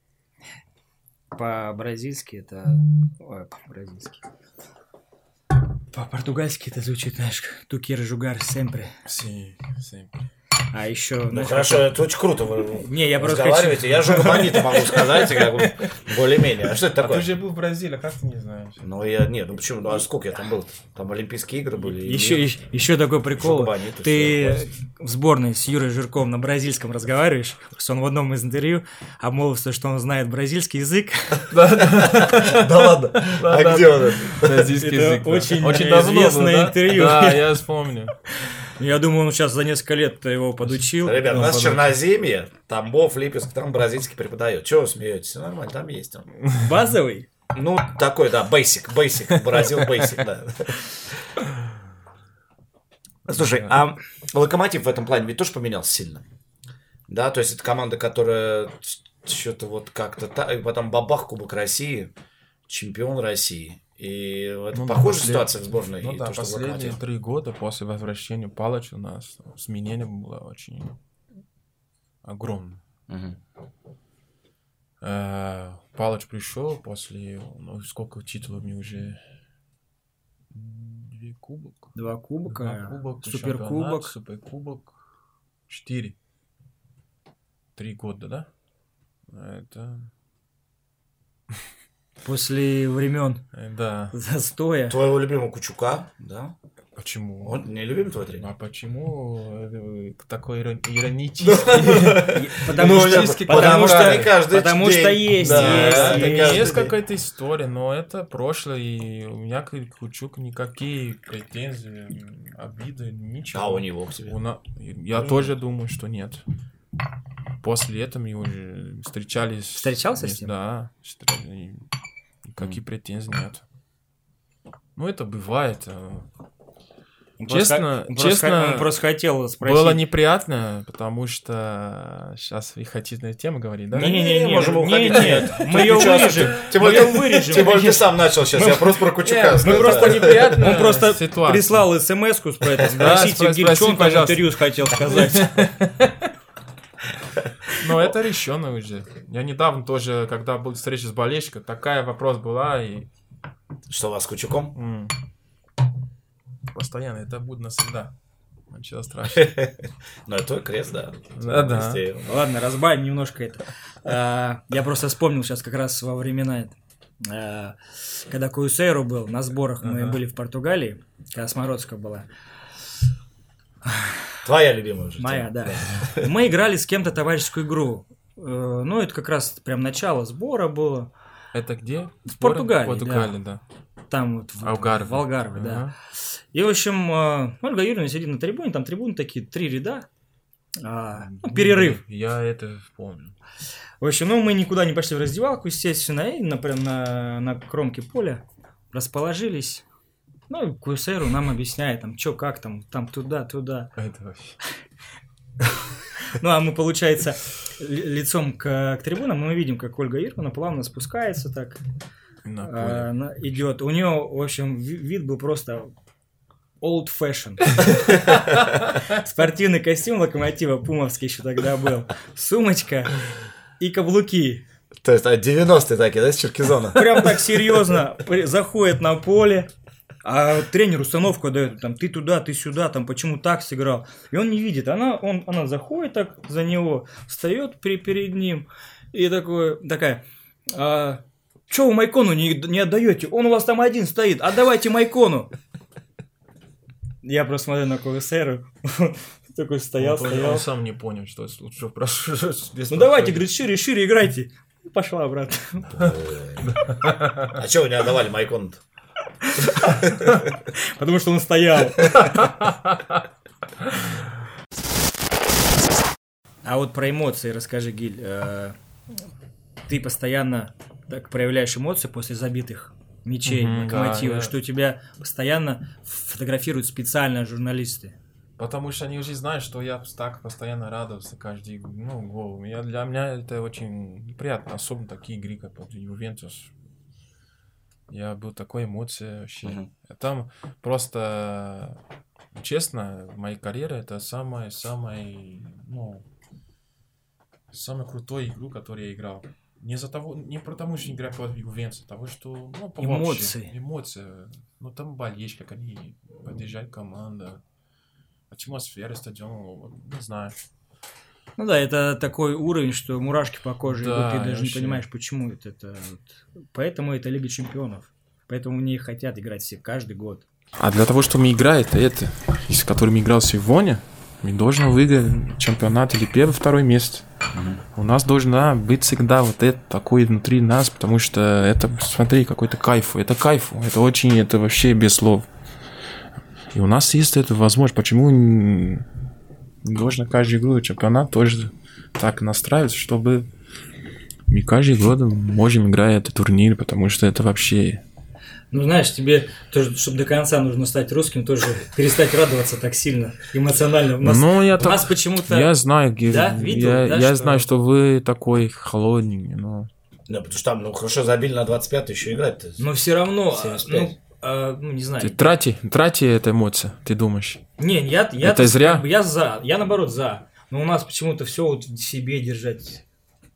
По-бразильски это... Ой, по-бразильски. По-португальски это звучит, знаешь, тукер жугар семпре. Си, sempre. А еще... Ну знаешь, хорошо, это очень круто вы Не, я просто разговариваете. Я же гуманита могу сказать, как бы, более-менее. А что это А ты такое? же был в Бразилии, а как ты не знаешь? Ну, я, нет, ну почему, ну а сколько я там был? Там Олимпийские игры были. Еще, еще, еще такой прикол. Жугбанит и Ты в сборной с Юрой Жирком на бразильском разговариваешь, просто он в одном из интервью обмолвился, что он знает бразильский язык. Да ладно. А где он? Бразильский язык. очень известное интервью. Да, я вспомню. Я думаю, он сейчас за несколько лет его подучил. Ребят, у нас подучил. Черноземье, Тамбов, Липецк, там бразильский преподает. Чего вы смеетесь? Все нормально, там есть он. Базовый? Ну, такой, да, basic, basic, Бразил basic, да. Слушай, а Локомотив в этом плане ведь тоже поменялся сильно. Да, то есть это команда, которая что-то вот как-то так, потом бабах Кубок России, чемпион России. И это Ну похожая послед- ситуация в сборной. Ну и да, то, последние три года после возвращения Палыча у нас сменение было очень огромное. Мгм. Э, Палыч пришел после, ну, сколько титулов мне уже? Две кубок. Два Два кубка, кубок, суперкубок. суперкубок, четыре. Три года, да? Это, После времен э, да. застоя. Твоего любимого Кучука, да? Почему? Он не любим твой тренер? А почему э, такой иро- иронический? Потому Ну, что, потому что, не каждый потому что есть, есть, есть. какая-то история, но это прошлое, и у меня к Кучук никакие претензии, обиды, ничего. А у него к тебе? Я тоже думаю, что нет. После этого мы уже встречались. Встречался с ним? Да. И Никаких претензий нет. Ну, это бывает. э, Честно, он просто- честно, он просто хотел спросить. Было неприятно, потому что сейчас вы хотите на эту тему говорить, да? Не-не-не, можем не, уходить. нет, мы ее вырежем. Тем мы более, ее вырежем. Тем более ты сам начал сейчас, я просто про Кучука Мы сказал. просто неприятно. Он просто прислал смс-ку с это, Да, спросите, в пожалуйста. интервью хотел сказать. Но это решено уже. Я недавно тоже, когда был встреча с болельщиком, такая вопрос была и Что у вас с Кучуком? постоянно это будет навсегда. Ничего страшного. Ну, это твой крест, да. Да-да. Везде. Ладно, разбавим немножко это. А, Я просто вспомнил сейчас как раз во времена, это, а, когда Куюсейру был на сборах, мы были в Португалии, когда Смородская была. Твоя любимая уже. Моя, да. Мы играли с кем-то товарищескую игру. Э, Ну, это как раз прям начало сбора было. Это где? В Португалии, Португалии, да. Там вот в Алгарве. в Алгарве, да. И, в общем, э, Ольга Юрьевна сидит на трибуне, там трибуны такие, три ряда, а, ну, перерыв. Я это помню. В общем, ну, мы никуда не пошли в раздевалку, естественно, и на, прям на, на кромке поля расположились. Ну, и Куэсеру нам объясняет, там, что, как там, там, туда, туда. Это вообще. Ну, а мы, получается, ли- лицом к, к трибунам, мы видим, как Ольга Юрьевна плавно спускается так, На а, поле. она идет. У нее, в общем, ви- вид был просто old fashion. Спортивный костюм локомотива пумовский еще тогда был. Сумочка и каблуки. То есть, а 90-е такие, да, с Черкизона? Прям так серьезно заходит на поле, а тренер установку дает, там, ты туда, ты сюда, там, почему так сыграл. И он не видит, она, он, она заходит так за него, встает при- перед ним и такой, такая, а, что вы Майкону не, не отдаете? Он у вас там один стоит, отдавайте Майкону. Я просто смотрю на КСР, такой стоял, Он, стоял. он сам не понял, что что прошу. Ну давайте, говорит, шире, шире играйте. Пошла обратно. А что вы не отдавали Майкон? Потому что он стоял. А вот про эмоции расскажи, Гиль. Э, Ты постоянно так проявляешь эмоции после забитых мячей Мгм, локомотива, да, да. что тебя постоянно фотографируют специально журналисты. Потому что они уже знают, что я так постоянно радовался каждый ну, гол. Я, для меня это очень приятно, особенно такие игры, как Ювентус. Я был такой эмоции вообще. Мгм. Там просто, честно, в моей карьере это самая, самая, ну, самая крутой игру, которую я играл. Не за того, не потому что играю против а того, что, ну, по- Эмоции. вообще, эмоции. Ну, там болельщики, как они поддержать команда. Атмосфера стадиона, не знаю. Ну да, это такой уровень, что мурашки по коже Да, идут, ты даже не понимаешь, почему это. это вот. Поэтому это Лига Чемпионов. Поэтому в ней хотят играть все каждый год. А для того, чтобы играть это, с которым играл сегодня, мы должны выиграть чемпионат или первое, второе место. У нас должна быть всегда вот это такое внутри нас, потому что это, смотри, какой-то кайф. Это кайф. Это очень, это вообще без слов. И у нас есть эта возможность. Почему н- не должна каждую игру чемпионат тоже так настраиваться, чтобы мы каждый год можем играть этот турнир, потому что это вообще Ну, знаешь, тебе тоже, чтобы до конца нужно стать русским, тоже перестать радоваться так сильно, эмоционально. У нас, Ну, я у так- нас почему-то... Я знаю, Гир, Да? Видел, я, да, я что- знаю, что вы такой холодненький, но... Да, потому что там, ну, хорошо забили на 25 еще играть-то. Но все равно, а, 75. ну, а, ну, не знаю. Ты трати, трати это эмоция, ты думаешь? Не, я, я, Это зря? как бы я за, я наоборот за. Но у нас почему-то все вот в себе держать.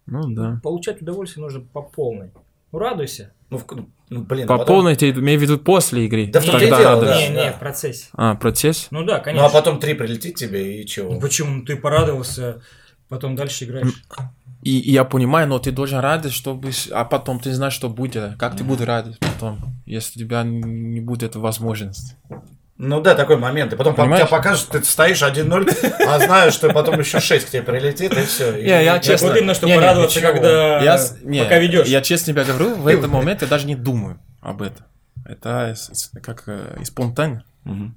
Ну да. Получать удовольствие нужно по полной. Ну, радуйся. Ну, в- ну, блин, По а потом- полной ты имею в виду после игры? Да в том-то и дело, да. не, не, в процессе. А, процесс? Ну да, Ну, конечно. а потом три прилетит тебе и чего? Ну, почему? Ты порадовался, потом дальше играешь. И, и я понимаю, но ты должен радовать, чтобы... А потом ты знаешь, что будет. Как ты будешь радовать потом, если у тебя не будет возможности? Ну да, такой момент. И потом по- Понимаешь? тебя покажут, ты стоишь 1-0, а знаешь, что потом еще 6 к тебе прилетит, и все. Не, я честно- Вот именно, что не, не, порадоваться, ничего. когда я, не, пока ведешь. Я честно тебе говорю, в этот момент я даже не думаю об этом. Это как э, спонтанно. Мгм.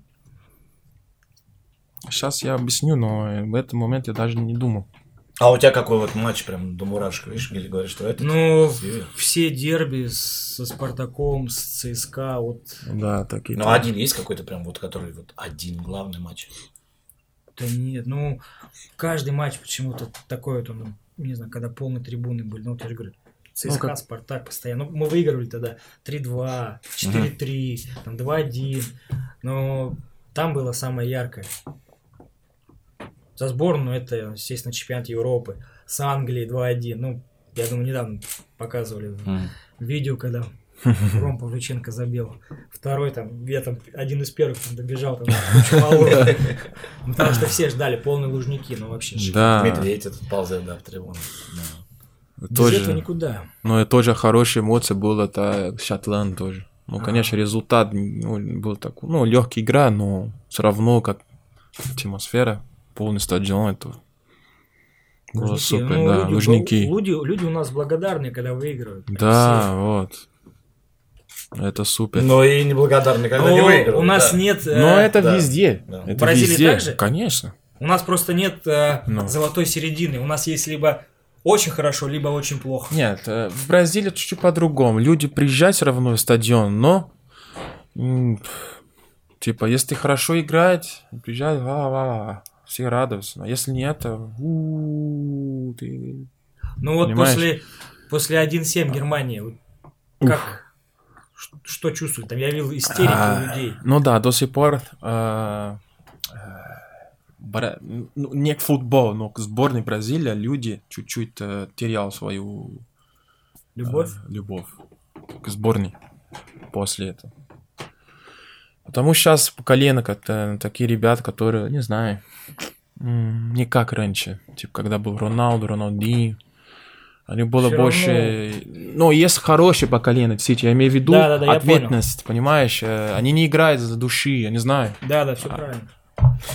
Сейчас я объясню, но в этот момент я даже не думал. А у тебя какой вот матч прям до мурашек, видишь, или говоришь, что это? Ну, Север. все дерби со Спартаком, с ЦСКА, вот Да, такие. Ну, один есть какой-то прям вот, который вот один главный матч. Да нет, ну, каждый матч почему-то такой вот, он, не знаю, когда полные трибуны были, ну, вот я же говорю, ЦСКА, как- Спартак постоянно. Ну, мы выигрывали тогда 3-2, 4-3, там 2-1, но там было самое яркое. За сборную это, естественно, чемпионат Европы. С Англией 2-1. Ну, я думаю, недавно показывали видео, когда Ром Павлюченко забил. Второй там, я там один из первых там добежал, там Потому что все ждали полные лужники, ну вообще. Да, Медведь этот ползает, да, в трибуну. Без этого тоже. никуда. Ну, и тоже хорошая эмоция была, это Шотланд тоже. Ну, конечно, результат ну, был такой, ну, легкая игра, но все равно как атмосфера, полный стадион, это было Лужники. супер, Ну, да, люди, лужники. Люди, люди у нас благодарные, когда выигрывают. Да, вот. Это супер. Но и неблагодарный, когда Но не выиграл. у нас да. нет... э, Но это да, везде. да. Это В Бразилии везде. так же? Конечно. У нас просто нет э, Ну. золотой середины. У нас есть либо очень хорошо, либо очень плохо. Нет, э, в Бразилии чуть-чуть по-другому. Люди приезжают все равно в стадион, но типа, если хорошо играть, приезжай, ва ва ва все радуются. Но если нет, то ты... Ну вот Понимаешь? после, после 1-7 Германии, вот как, что чувствуют? Там я видел истерики А, людей. Ну да, до сих пор э, э, бра- ну, не к футболу, но к сборной Бразилии люди чуть-чуть э, терял свою Любовь? э, любовь к сборной после этого. Потому что сейчас поколение как-то такие ребята, которые, не знаю, не как раньше. Типа, когда был Роналду, Роналди. Они было Всё больше... Ну, есть хорошее поколение, действительно. Я имею в виду Да-да-да, я ответственность, понимаешь? Э, Они не играют за души, я не знаю. Да, да, все правильно.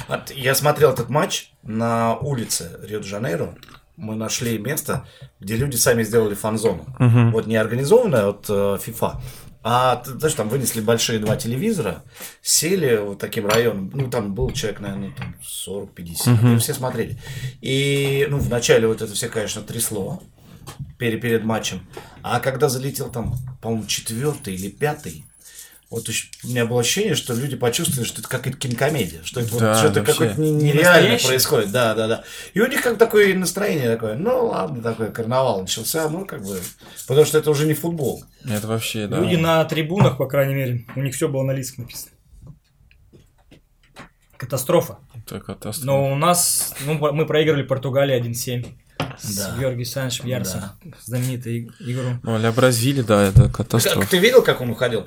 Вот Я смотрел этот матч на улице Рио-де-Жанейро. Мы нашли место, где люди сами сделали фан-зону. Вот не организованная от э, FIFA, а знаешь, там вынесли большие два телевизора, сели вот таким районом, ну там был человек, наверное, там 40-50, и все смотрели. И ну вначале вот это все, конечно, трясло перед, перед матчем, а когда залетел там, по-моему, четвертый или пятый, вот у меня было ощущение, что люди почувствовали, что это какая-то кинокомедия, что это вот Да, что-то вообще. какое-то не- Не нереально настоящее? происходит. Да, да, да. И у них как такое настроение такое, ну ладно, такой карнавал начался, ну как бы, потому что это уже не футбол. Это вообще, да. Люди на трибунах, по крайней мере, у них все было на лицах написано. Катастрофа. Это катастрофа. Но у нас, ну, мы проиграли Португалии 1-7. С Да. Георгием Санычем Ярсом. Знаменитую и- игру. Ну, для Бразилии, да, это катастрофа. ты видел, как он уходил?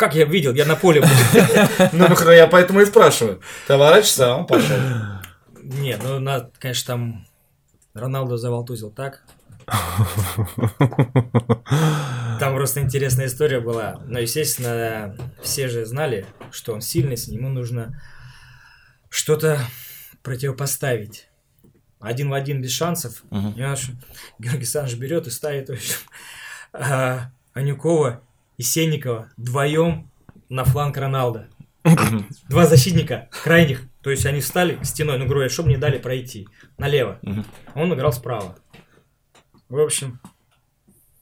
Как я видел, я на поле был. Ну, ну, я поэтому и спрашиваю. А он пошел. Нет, ну, конечно, там Роналду заволтузил так. Там просто интересная история была. Но, естественно, все же знали, что он сильный, с ему нужно что-то противопоставить. Один в один без шансов. Аж- Георгий Саныч берет и ставит в общем, а, Анюкова и Сенникова вдвоем на фланг Роналда. Два защитника крайних. То есть они встали стеной, ну, говорю, чтобы не дали пройти. Налево. Он играл справа. В общем,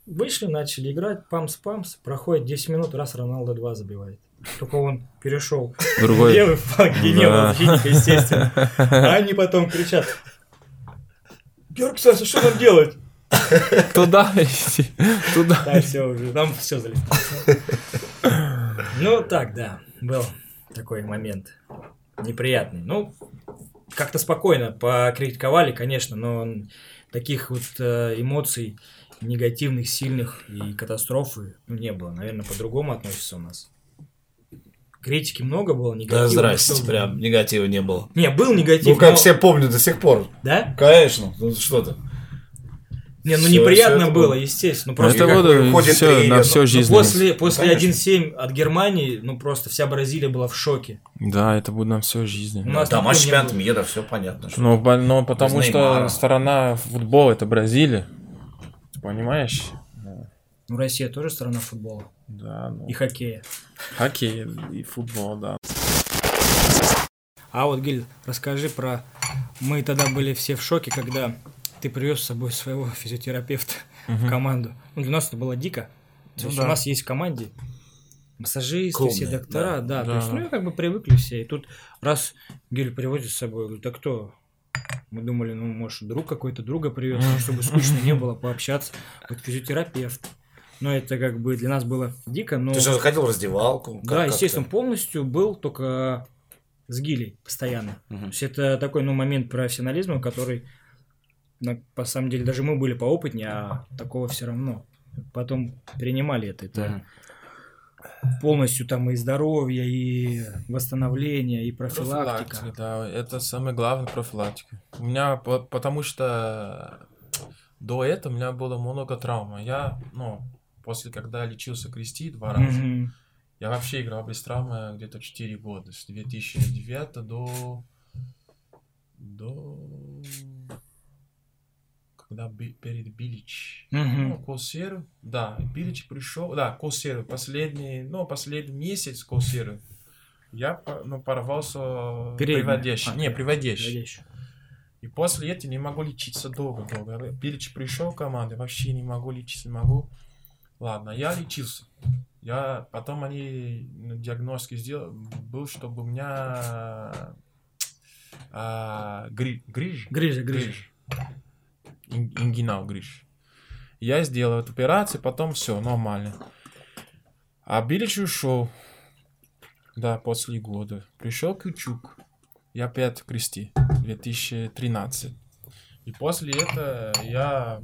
вышли, начали играть, памс-памс, проходит 10 минут, раз Роналдо 2 забивает. Только он перешел Другой. левый фланг, где не было защитника, естественно. А они потом кричат, Саша, что нам делать? Туда идти, туда. Да, все уже, там все залетело. Ну, так, да, был такой момент неприятный. Ну, как-то спокойно покритиковали, конечно, но таких вот э, эмоций негативных, сильных и катастрофы ну, не было. Наверное, по-другому относится у нас. Критики много было, негатива. Да, здрасте, что- прям негатива не было. Не, был негатив. Ну, как но- все помнят до сих пор. Да? Конечно, ну что ты. Не, ну Всё- неприятно это было, было. естественно. Ну, Ну, просто Это вот все, на ну, всю ну, жизнь. После, после конечно. 1-7 от Германии, ну просто вся Бразилия была в шоке. Да, это будет на всю жизнь. У нас Да, такого матч чемпионата мира, все понятно. что- Но, по- но потому что сторона футбола это Бразилия. Понимаешь? Ну, Россия тоже страна футбола Да, ну, и хоккея. хоккей и футбол, да. А вот, Гиль, расскажи про Мы тогда были все в шоке, когда ты привез с собой своего физиотерапевта в команду. Ну, для нас это было дико. То Ну есть да. у нас есть в команде массажисты, Клоуны, все доктора, да. То Да. есть, ну, как бы привыкли все. И тут раз Гель привозит с собой, говорит, а кто? Мы думали, ну, может, друг какой-то друга привез, чтобы скучно не было пообщаться. Вот физиотерапевт. Но это как бы для нас было дико, но... Ты что, заходил в раздевалку? Как- Да, как естественно, ты? полностью был только с Гилей постоянно. Мгм. То есть это такой, ну, момент профессионализма, который, на, по самом деле, даже мы были поопытнее, а такого все равно. Потом принимали это. Это Мгм. полностью там и здоровье, и восстановление, и профилактика. Профилактика, да, это самое главное профилактика. У меня, по- потому что до этого у меня было много травм. Я, ну, после, когда лечился крести два раза, Мгм. я вообще играл без травмы где-то 4 года, с 2009 до... до... когда Би- перед Билич. Мгм. Ну, Косер, да, Билич пришел, да, Косер, последний, ну, последний месяц Косер, я ну, порвался Передний. приводящий, А, не, приводящий. Приводящий. И после этого не могу лечиться долго-долго. Билич пришел в команду, вообще не могу лечиться, не могу. Ладно, я лечился. Я, потом они ну, диагностики сделали, был, чтобы у меня а, гри- грыж, Грыжа, грыжа. Ин- ингинал грыж. Я сделал эту операцию, потом все, нормально. А Билич ушел. Да, после года. Пришел Кючук. Я опять в кресте. 2013. И после этого я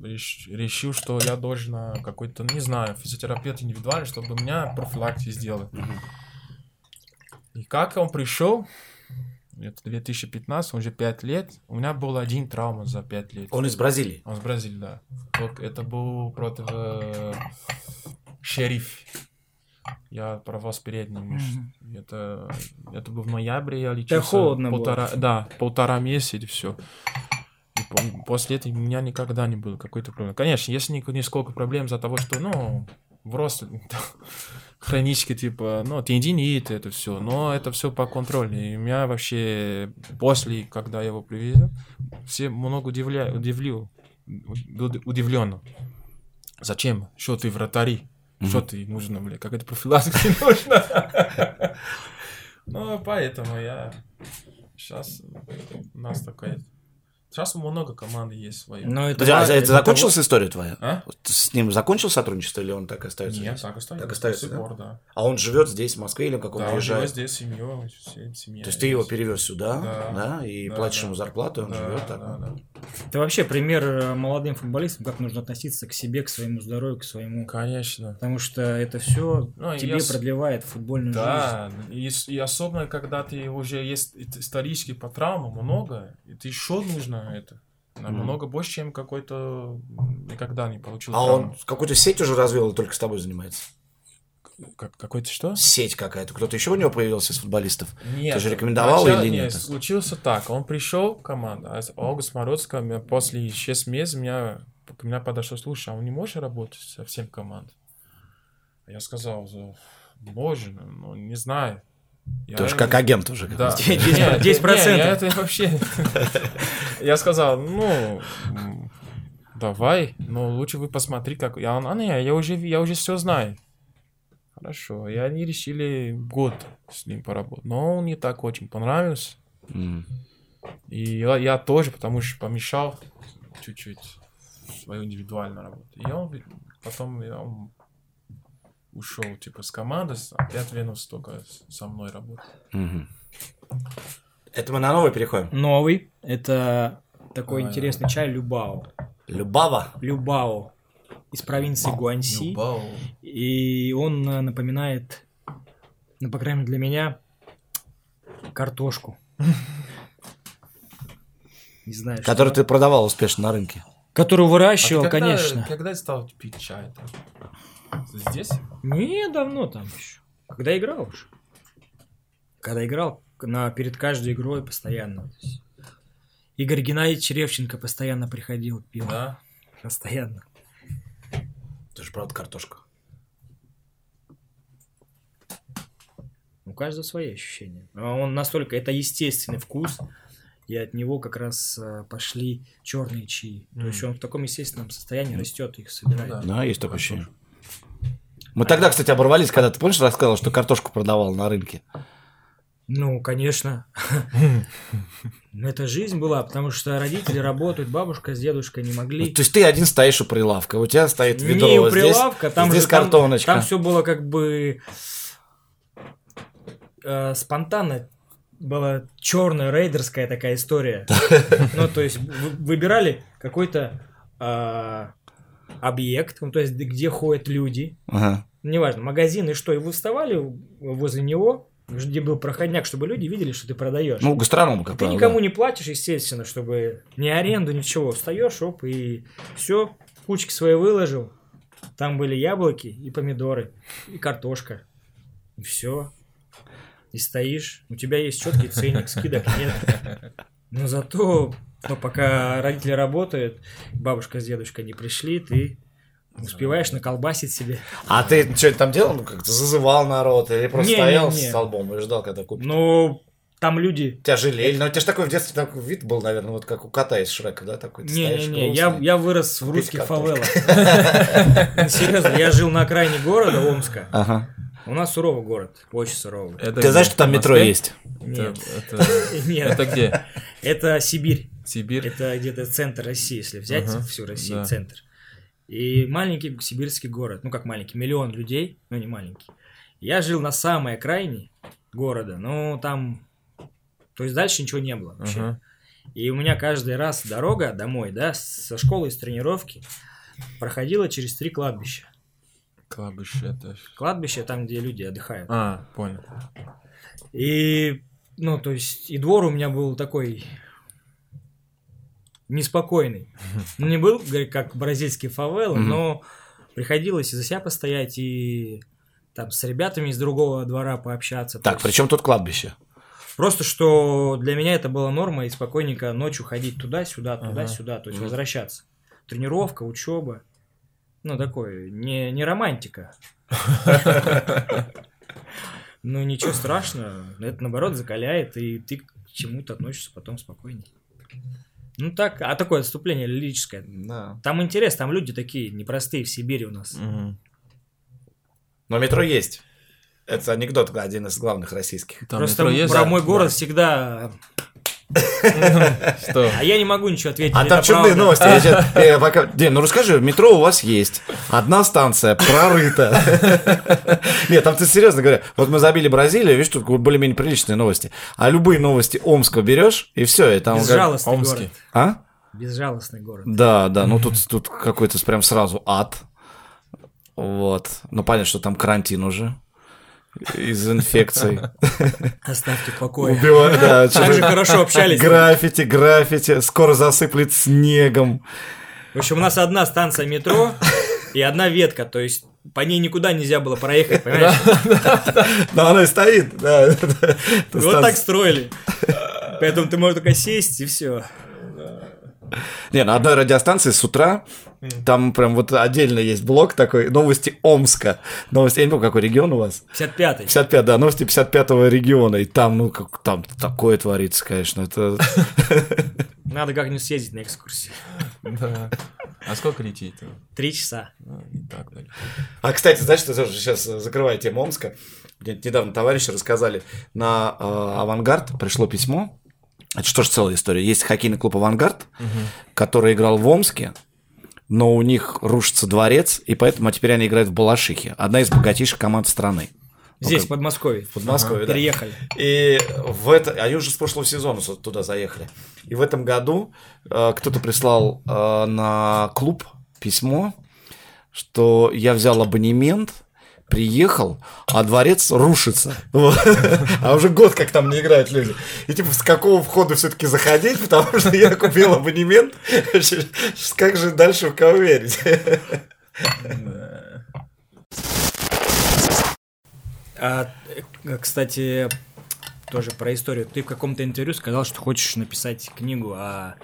реш- решил, что я должен какой-то, не знаю, физиотерапевт индивидуальный, чтобы у меня профилактику сделать. Мгм. И как он пришел, это 2015, уже 5 лет, у меня был один травма за 5 лет. Он из Бразилии. Он с Бразилии, да. Это был против э, шериф. Я порвал передний мышцу. Это, это был в ноябре, я лечился. холодно было. полтора, Да, полтора месяца и все. И по- после этого у меня никогда не было какой-то проблемы. Конечно, есть ни- нисколько проблем из-за того, что, ну, в рост хронически, типа, ну, тендинит, это все. Но это все по контролю. И у меня вообще после, когда я его привезел, все много удивля... удивлю, уд- удивленно. Зачем? Что ты вратари? Что ты нужно, бля? Как это профилактика нужно? Ну, поэтому я... Сейчас у нас такая... Сейчас много команды есть свои. Но это, Подожди, а это, это закончилась история твоя? А? С ним закончил сотрудничество или он так и остается? Нет, здесь? так остается. Так остается, сих пор, да. А он живет здесь, в Москве, или как он Да, он живет приезжает? здесь с семьей, все- семья. То есть ты его перевез сюда, да, Да. и Да, платишь да. ему зарплату, и он Да, живет так. да, да. Это вообще пример э, молодым футболистам, как нужно относиться к себе, к своему здоровью, к своему... Конечно. Потому что это все Ну, тебе я продлевает футбольную жизнь. Да, и, и особенно, когда ты уже есть исторически по травмам много, и ты еще нужно это. Намного больше, чем какой-то никогда не получил А травму. он какую-то сеть уже развел и только с тобой занимается? Как- какой-то что? Сеть какая-то. Кто-то еще у него появился из футболистов? Нет. Ты же рекомендовал Начало- или нет? Случился так. Он пришел в команду, а Август Морозко после 6 месяцев меня, к меня подошел, слушай, а он не может работать со всем командой? Я сказал, «За- можно, но не знаю. Я Тоже как агент уже. Да. какой-то. Десять- Нет, десять нет, процентов. я это вообще... Я сказал, ну, давай, но лучше вы посмотри, как... Я, а, не, я уже, я уже все знаю. Хорошо, и они решили год с ним поработать. Но он не так очень понравился. М. И я, я тоже, потому что помешал чуть-чуть свою индивидуальную работу. И он потом я, он ушел типа с команды, опять вернулся только со мной работать. Мгм. Это мы на новый переходим. Новый. Это такой А, интересный чай Любао. Любава. Любао. Из провинции Гуанси. Любау. И он э, напоминает, ну, по крайней мере, для меня, картошку. Не знаю, Который ты продавал успешно на рынке. Которую А выращивал, когда- конечно. Когда стал пить чай? там? Здесь? Не, давно там еще. Когда играл уже. Когда играл, на, перед каждой игрой постоянно. Игорь Геннадьевич Черевченко постоянно приходил, пил. Да. Постоянно. Это же правда картошка. У каждого свои ощущения. А Он настолько, это естественный вкус. и от него как раз э, пошли черные чаи. То есть он в таком естественном состоянии растет, их собирает. да. Да, есть такое ощущение. Мы тогда, кстати, оборвались, когда ты помнишь, рассказывал, что картошку продавал на рынке. Ну, конечно. Это жизнь была, потому что родители работают, бабушка с дедушкой не Ну, могли. То есть ты один стоишь у прилавка, у тебя стоит ведро, Не у здесь- прилавка, там здесь же там- картоночка. Там, все было как бы э, спонтанно. Была черная рейдерская такая история. Ну, то есть вы- выбирали какой-то а, объект, ну, то есть где ходят люди, Ага. неважно, магазин и что, и вы вставали возле него, где был проходняк, чтобы люди видели, что ты продаешь. Ну, гастроном, как Ты правило, никому да. не платишь, естественно, чтобы ни аренду, ничего. Встаешь, оп, и все, кучки свои выложил. Там были яблоки и помидоры, и картошка. И все. И стоишь. У тебя есть четкий ценник, скидок нет. Но зато, ну, пока родители работают, бабушка с дедушкой не пришли, ты успеваешь наколбасить себе. А ты что там делал? Ну, как-то зазывал народ или просто Не, стоял не, не. с столбом и ждал, когда купят? Ну, там люди... Тебя жалели. Но у тебя же такой в детстве такой вид был, наверное, вот как у кота из Шрека, да? Такой ты стоишь Не-не-не, я, я вырос в русских фавелах. Серьезно, я жил на окраине города, Омска. Ага. У нас суровый город, очень суровый. Это Ты где? знаешь, что там метро есть? Нет, это, где? это Сибирь. Сибирь? Это где-то центр России, если взять всю Россию, да. центр. И маленький сибирский город, ну как маленький, миллион людей, ну не маленький. Я жил на самой окраине города, но там, то есть дальше ничего не было вообще. Ага. И у меня каждый раз дорога домой, да, со школы, с тренировки, проходила через три кладбища. Кладбище это... Кладбище там, где люди отдыхают. А, понял. И, ну, то есть, и двор у меня был такой неспокойный. Ну, не был, как бразильский фавел, но приходилось и за себя постоять, и там с ребятами из другого двора пообщаться. Так, есть при чем тут кладбище? Просто что для меня это была норма, и спокойненько ночью ходить туда-сюда, туда-сюда, то есть возвращаться. Тренировка, учеба. Ну, такое, не, не романтика. Ну, ничего страшного. Это, наоборот, закаляет, и ты к чему-то относишься потом спокойнее. Ну, так, а такое отступление лирическое. Да. Там интерес, там люди такие непростые в Сибири у нас. Мгм. Но метро есть. Это анекдот один из главных российских. Там Просто метро есть? про Да. мой город всегда... Что? А я не могу ничего ответить. А там чудные правда. новости. Щас- э, ну расскажи, метро у вас есть. Одна станция прорыта. Нет, там ты серьезно говоря. Вот мы забили Бразилию, видишь, тут более-менее приличные новости. А любые новости Омска берешь, и все, и там... Безжалостный город. А? Безжалостный город. Да, да, ну тут, тут какой-то прям сразу ад. Вот. Ну понятно, что там карантин уже. Из инфекций. Оставьте в покое. Убивают, да. Так же хорошо общались. Граффити, граффити. Скоро засыплет снегом. В общем, у нас одна станция метро и одна ветка, то есть по ней никуда нельзя было проехать, понимаешь? Но она и стоит, Вот так строили. Поэтому ты можешь только сесть и все. Не, на одной радиостанции с утра там прям вот отдельно есть блок такой, новости Омска. Новости, я не помню, какой регион у вас? 55-й. 55, да, новости 55-го региона. И там, ну, как, там такое творится, конечно. Это... Надо как-нибудь съездить на экскурсию. Да. А сколько лететь-то? Три часа. Ну, так. А, кстати, знаешь, что тоже сейчас закрываю тему Омска. Мне недавно товарищи рассказали, на э, «Авангард» пришло письмо. Это что ж целая история. Есть хоккейный клуб «Авангард», который играл в Омске, но у них рушится дворец, и поэтому теперь они играют в Балашихе. Одна из богатейших команд страны. Ну, Здесь, в как- Подмосковье. в Подмосковье, да. Переехали. И в это, они уже с прошлого сезона туда заехали. И в этом году э, кто-то прислал э, на клуб письмо, что я взял абонемент, приехал, а дворец рушится. А уже год как там не играют люди. И типа с какого входа все-таки заходить, потому что я купил абонемент. Как же дальше в кого верить? А, кстати, тоже про историю. Ты в каком-то интервью сказал, что хочешь написать книгу о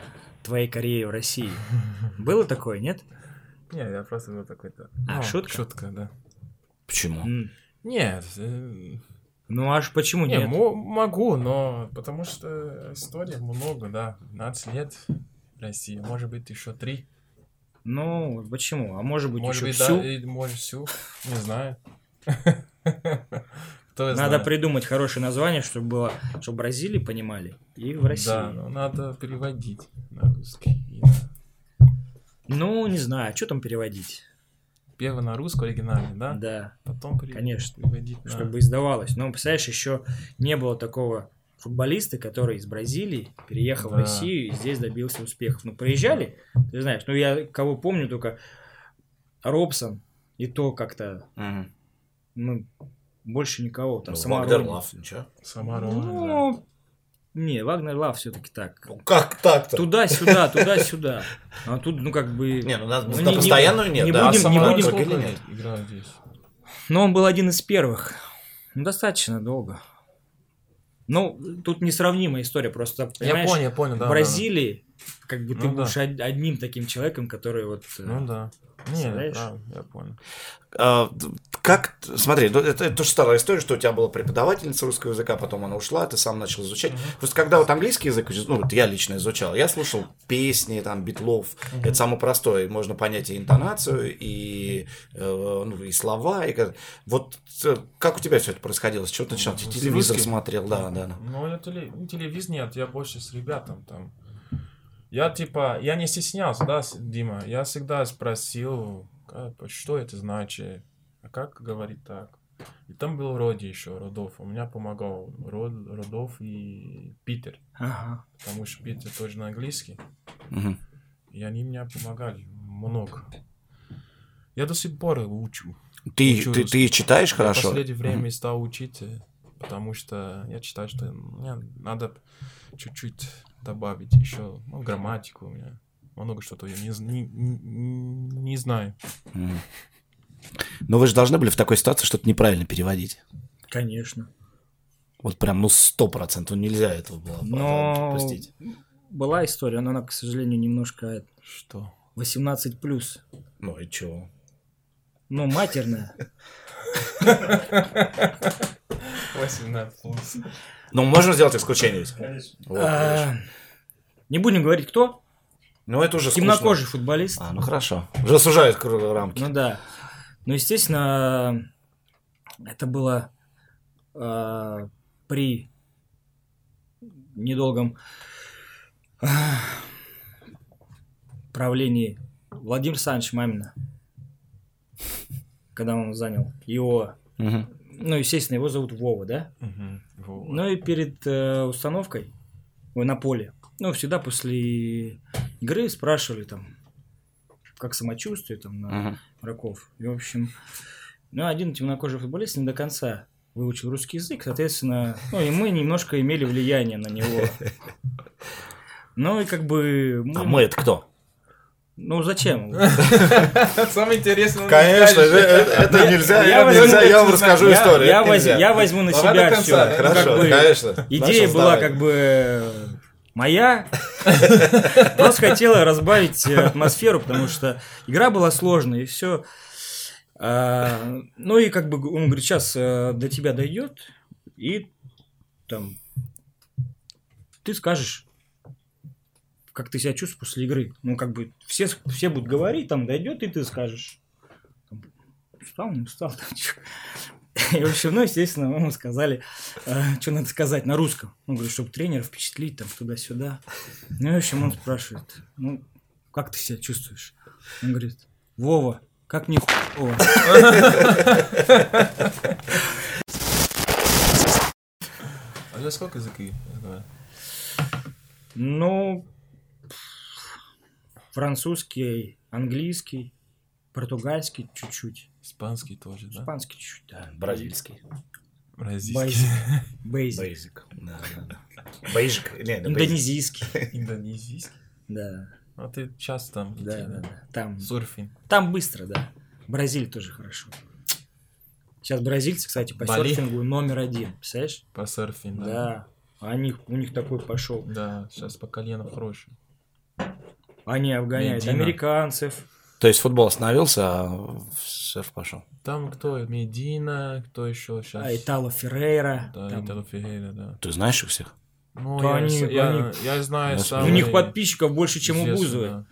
твоей карьере в России. Было такое, нет? Не, я просто был такой-то... А, ну, шутка? Шутка, да. Почему? М. Нет, э, Ну аж почему Не, нет? мо- могу, но потому что история много, да. 15 лет в России, может быть, еще 3. Ну, почему? А может быть, Может еще быть, всю? да, и может всю, не знаю. Кто Надо знает. придумать хорошее название, чтобы было, чтобы Бразилии понимали, и в России. Да, но надо переводить на русский. И на- Ну, не знаю, что там переводить? Первый на русский оригинальный, да? Да, Потом пере- Конечно. переводить на... чтобы издавалось. Но, представляешь, еще не было такого футболиста, который из Бразилии переехал в Да. Россию и здесь добился успехов. Ну, приезжали, ты знаешь, ну, я кого помню только Робсон, и то как-то, Мгм. ну, больше никого. Там Ну, Самарони. Самарон, да. Не, Вагнер Лав все-таки так. Ну как так-то? Туда-сюда, туда-сюда. А тут, ну, как бы... Не, ну на, Ну, на не- постоянную нет, не да. будем- а не Самарон будем- играл здесь? Но он был один из первых. Ну, достаточно долго. Ну, тут несравнимая история, просто, Я понял, я понял, да. в Бразилии, как бы ты Ну да. будешь од- одним таким человеком, который вот... э, да. Ну да. Не, правда, я понял. А, как, смотри, ну, это, это тоже старая история, что у тебя была преподавательница русского языка, потом она ушла, ты сам начал изучать. Просто когда вот английский язык, ну, вот я лично изучал, я слушал песни, там, битлов, это самое простое, можно понять и интонацию, и, э, ну, и слова, и вот э, как у тебя все это происходило, с чего ты начинал, Ты С телевизор русским? смотрел, да, да, да. Ну, я теле... ну, телевизор нет, я больше с ребятам там. Я типа, я не стеснялся, да, Дима? Я всегда спросил, как- что это значит, а как говорить так? И там был Роди еще, Родов. У меня помогал Род, Родов и Питер, Ага. потому что Питер тоже на английский. Мгм. И они мне помогали много. Я до сих пор учу. Ты, Учу ты, ты читаешь Я в хорошо? последнее время стал учить, потому что я считаю, что мне надо чуть-чуть добавить еще ну, грамматику у меня. Много что-то я не, не, не- не знаю. Мгм. Но вы же должны были в такой ситуации что-то неправильно переводить. Конечно. Вот прям, ну, сто процентов нельзя этого было Но допустить. была история, но она, к сожалению, немножко Что? 18 плюс. Ну и чё? Ну, матерная. 18 плюс. Ну, можно сделать исключение ведь? Вот, видишь. А, Не будем говорить, кто. Ну, это уже скучно. Темнокожий футболист. А, ну хорошо. Уже сужает круг- рамки. Ну да. Ну, естественно, это было э, при недолгом э, правлении Владимира Александровича Мамина, когда он занял его. Ну, естественно, его зовут Вова, да? Мгм. Вот. Ну и перед э, установкой ой, на поле, ну, всегда после игры спрашивали там, как самочувствие там на Мгм. игроков. И, в общем, ну, один темнокожий футболист не до конца выучил русский язык, соответственно, ну, и мы немножко имели влияние на него. Ну, и как бы... А мы это кто? Ну, зачем? Самое интересное... Конечно, э, э, это нельзя, Я вам расскажу историю. Я, возьму на себя все. Хорошо, конечно. Идея была как бы э, моя. Просто хотела разбавить атмосферу, потому что игра была сложная, и все. Ну и как бы он говорит, сейчас до тебя дойдет, и там ты скажешь, как ты себя чувствуешь после игры. Ну, как бы все, все будут говорить, там дойдет, и ты скажешь. Устал, не устал. там, чё. И, в общем, ну, естественно, ему сказали, что надо сказать на русском. Он говорит, чтобы тренера впечатлить, там, туда-сюда. Ну, и, в общем, он спрашивает, ну, как ты себя чувствуешь? Он говорит, Вова, как не хуево. А я сколько языки? Ну, французский, английский, португальский чуть-чуть, Испанский тоже, да? испанский чуть-чуть, да. Бразильский. Бразильский. Бейзик. Бейзик. Да, да, да. Бейзик. Индонезийский, Индонезийский. да, А ты часто там? да, где, да, да. Там, Сурфинг. там быстро, да. Бразилия тоже хорошо. Сейчас бразильцы, кстати, по Бали. серфингу номер один, представляешь? По серфингу, да. Да. Они, у них такой пошел. Да, сейчас по колено хорошее. Они обгоняют Медина. американцев, То есть футбол остановился, а серф пошел. Там кто? Медина, кто еще сейчас? А Итало Феррейра. Да, там. Итало Феррейра, да. Ты знаешь их всех? Ну, То я, они- я, они- я знаю У У самые них подписчиков больше, чем у Бузовой. да.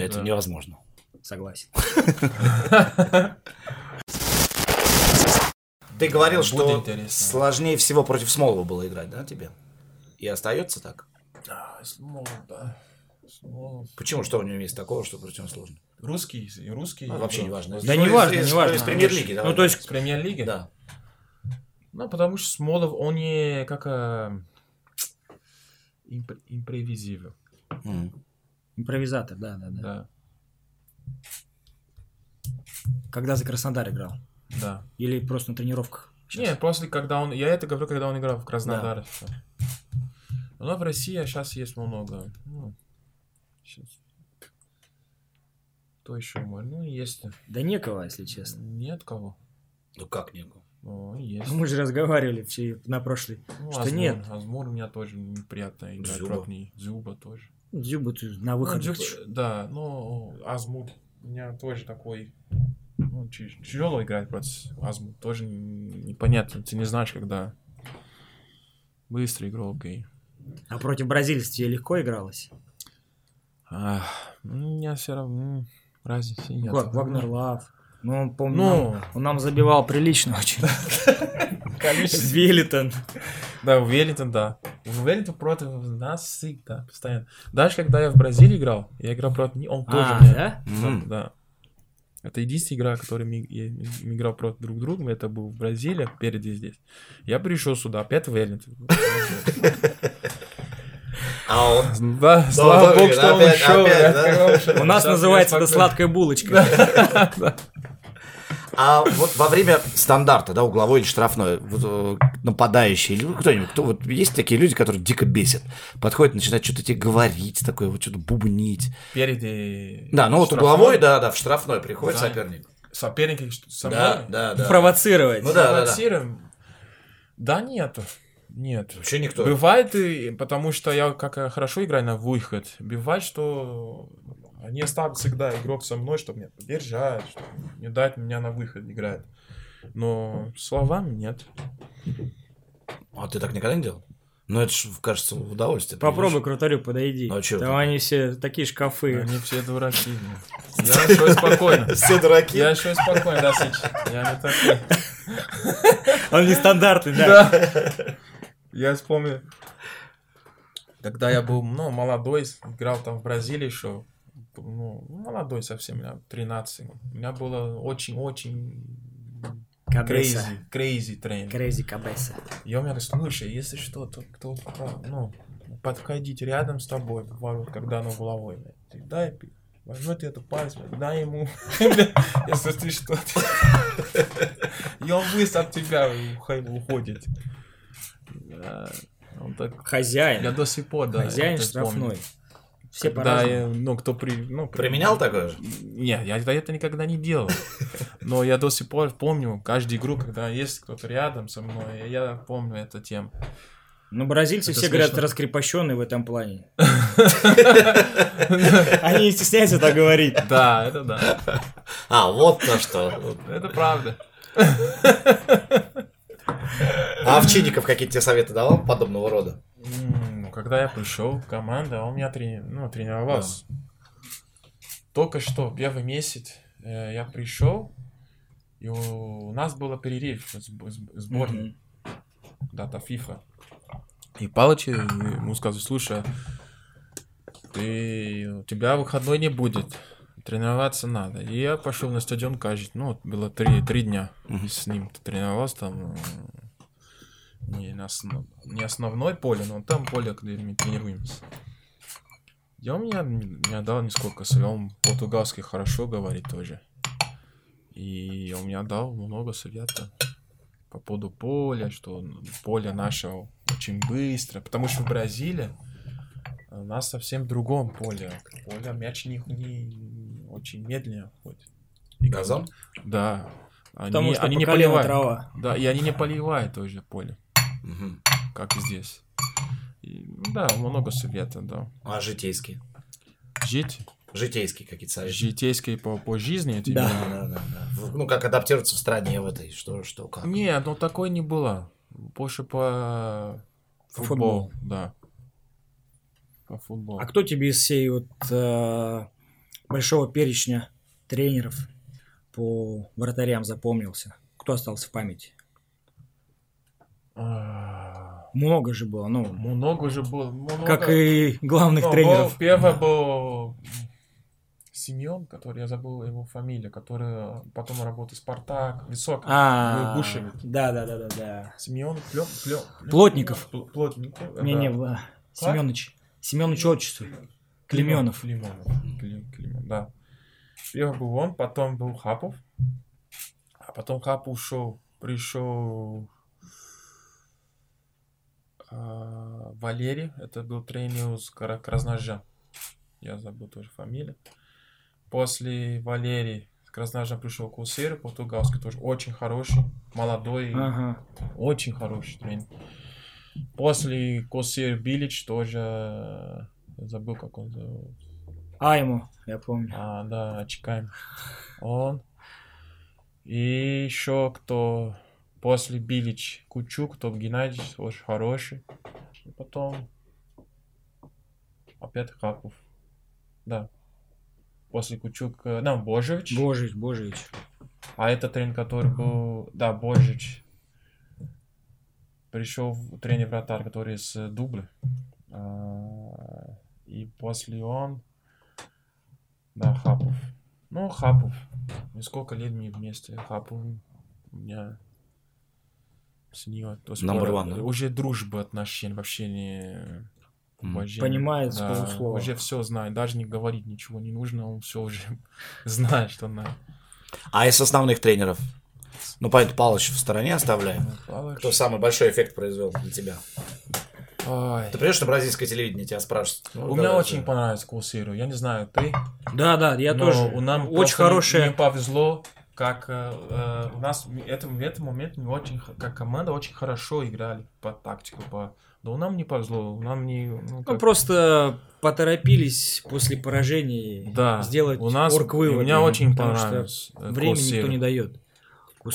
Это Да. невозможно. Согласен. Ты говорил, что сложнее всего против Смолова было играть, да, тебе? И остается так? Да, Смолов, да. Почему? Что у него есть такого, что против него сложно? Русский, русский. Ну, вообще не важно. Да не важно, не важно. Из премьер-лиги. Ну, то есть, С премьер-лиги? Да. Ну, потому что Смолов, он не как а, импровизивен. Мгм. импровизатор, да, да, да. Да, Когда за Краснодар играл? да. Или просто на тренировках? Не, после, когда он... Я это говорю, когда он играл в Краснодаре. всё. Но в России сейчас есть много. Ну, щас. Кто еще может? Ну, есть. Да некого, если честно. Нет кого. Ну как некого? Ну, есть. Мы же разговаривали все на прошлый. Ну, что Азмур. нет. Азмур у меня тоже неприятно играть против них. Зуба тоже. Дзюба ты на Ну, выходе. Дзюба- да, ну, Азмур у меня тоже такой... Ну, тяж- тяжело играть против Азмур. Тоже непонятно. Ты не знаешь, когда быстрый игрок и... А против бразильцев тебе легко игралось? Ах, ну, у меня все равно разницы нет. Как Вагнер Лав. Ну, он, помню, Ну. нам, он нам забивал прилично очень. Велитон. Да, в Веллингтон, да. В Веллингтон против нас всегда, постоянно. Даже когда я в Бразилии играл, я играл против них, он тоже А, да? Да. Это единственная игра, которой мы, я- мы играл против друг друга. Это был в Бразилии, впереди здесь. Я пришел сюда, опять в Веллингтон. А он... Да, слава да, богу, что он опять- ушел. да? У нас Сейчас называется это сладкая булочка. А вот во время стандарта, да, угловой или штрафной, вот, э, нападающий, или кто-нибудь, кто вот есть такие люди, которые дико бесят, подходят, начинают что-то тебе говорить, такое вот что-то бубнить. Впереди. Да, ну вот угловой, да, да, в штрафной приходит Да. соперник. Соперники что- со Да, мной? да, да. Провоцировать. Ну да, да, да. Да нет. Нет. Вообще никто. Бывает, и- потому что я как э, хорошо играю на выход. Бывает, что они оставят всегда игрок со мной, чтобы меня поддержать, чтобы не дать меня на выход играть. Но словами нет. А ты так никогда не делал? Ну это ж, кажется, в удовольствие. Попробуй к вратарю подойди. Ну, а чё Там они все такие шкафы. Они все дураки. Я еще спокойно. Все дураки. Я еще спокойно, да, Сыч. Я не такой. Он нестандартный, да. Я вспомню, когда я был, ну, молодой, играл там в Бразилии еще, ну, молодой совсем, у меня 13. У меня было очень-очень Кабеса. crazy, crazy тренер. Крейзи Кабеса. И он мне говорит, слушай, если что, то кто, ну, подходить рядом с тобой, ворот, когда оно головой, ты дай, пи- возьми ты эту палец, дай ему, если ты что И он быстро от тебя ухо- уходит. Да, Он так, я Хозяин. до сих пор, да. Хозяин помню. штрафной. Все Когда я, ну, кто при... Ну, при- Применял такое же? Нет, я это это никогда не делал. Но я до сих пор помню каждую игру, когда есть кто-то рядом со мной, я помню эту тему. Ну, бразильцы Это все говорят смешно. раскрепощенные в этом плане. Они не стесняются так говорить. Да, это да. А, вот то что. Это правда. А Овчинников какие-то тебе советы давал подобного рода? Ну, когда я пришел в команду, он меня трени- ну, тренировался. Только что, первый месяц, э, я пришел, и у нас был перерыв сборной. дата FIFA. И Палыч ему сказал, слушай, ты, у тебя выходной не будет, тренироваться надо. И я пошел на стадион, кажется, ну, вот было три, три дня с ним тренировался там, э, не, на основ- не основной поле, но там поле, где мы тренируемся. И он мне, мне дал несколько советов, он португальский хорошо говорит тоже. И он мне дал много советов по поводу поля, что поле наше очень быстро, потому что в Бразилии у нас совсем другом поле. Поле мяч не, не очень медленно ходит. И Газон? Да. Они, Потому что они не поливают. трава. Да, и они не поливают тоже поле, Мгм. как и здесь. И, да, много советов, да. А житейские? Жить. Житейские какие-то советы. Житейские по, по жизни. Да. Да, да, да, Ну, как адаптироваться в стране в этой, что, что, как. Нет, ну такой не было. Больше по По футболу, да. По футболу. А кто тебе из всей вот э, большого перечня тренеров по вратарям запомнился? Кто остался в памяти? А, Много же было, ну, Много же было. много. как и главных Ну, тренеров. был- Первый был Семен, который, я забыл его фамилию, который потом работал в Спартак, высокий, А, Бушевик. да, да, да, да, да. Семен, Плё- Плё- Плотников. Пл- Плотников. Не, да. не, в- Семенович. Семенович отчество. Клеменов. Климонов. Клим- Климон, да. Первый был он, потом был Хапов. А потом Хапов ушел, пришел а, Валерий, это был тренер с Кра- Красножа. Я забыл тоже фамилию. После Валерий Красножа пришел Кусер, португальский тоже очень хороший, молодой, Ага. очень хороший тренер. После Косир Билич тоже, забыл, как он зовут. Айму, я помню. А, да, чекаем. Он. И еще кто после Билич Кучук, Топ Геннадьевич, очень хороший. И потом опять Хапов. Да. После Кучук, э, да, Божевич. Божич, Божич. А это тренер, который был, да, Божич. Пришел тренер вратарь, который из э, Дублы. А, И после он, да, Хапов. Ну, Хапов. И сколько лет мы вместе. Хапов у меня с нее до сих Number пор one, да? уже дружба отношения, вообще не уважение. Понимает Да, полуслова. Уже все знает, даже не говорить ничего не нужно, он все уже знает, что надо. А из основных тренеров? Ну, понятно, Палыч в стороне оставляем. Палыч. Кто самый большой эффект произвел для тебя? Ой. Ты придешь на бразильское телевидение, тебя спрашивают. Ну, У меня очень да. понравился Кулсиру. Я не знаю, ты. Да, да, я но тоже. У нам Очень просто не- повезло, как э, э, у нас в этом, в этом моменте мы очень, как команда очень хорошо играли по тактику, по. Да нам не повезло, нам не. Ну, Ну, как- просто поторопились после поражений да. сделать у нас. орг-вывод. Мне очень потому что понравилось. э, Времени никто не дает.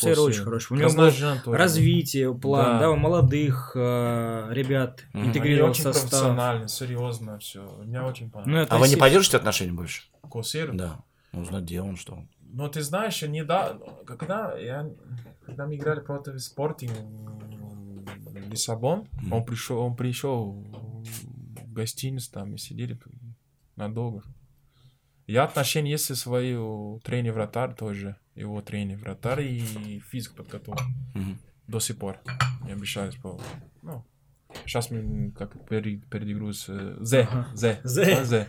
Кулсиру. очень хороший. У него тоже. развитие, план, Да. да, у молодых э, ребят. Они интегрировал очень в состав. профессионально, серьезно все. Мне очень Ну, понравилось. это А вы не поддержите отношения больше? Кулсиру? Да. Нужно где он, что он. Но ты знаешь, не да, когда я, когда мы играли против Спортинг Лиссабон, Мгм. он пришел, он пришел в гостиницу там и сидели надолго. Я отношения есть свои у тренер вратарь тоже, его тренер вратарь и физик подготовка Мгм. до сих пор. Не обещаюсь по, ну, сейчас мы как перед, перед игру с Зе. Зе, Зе. Зе.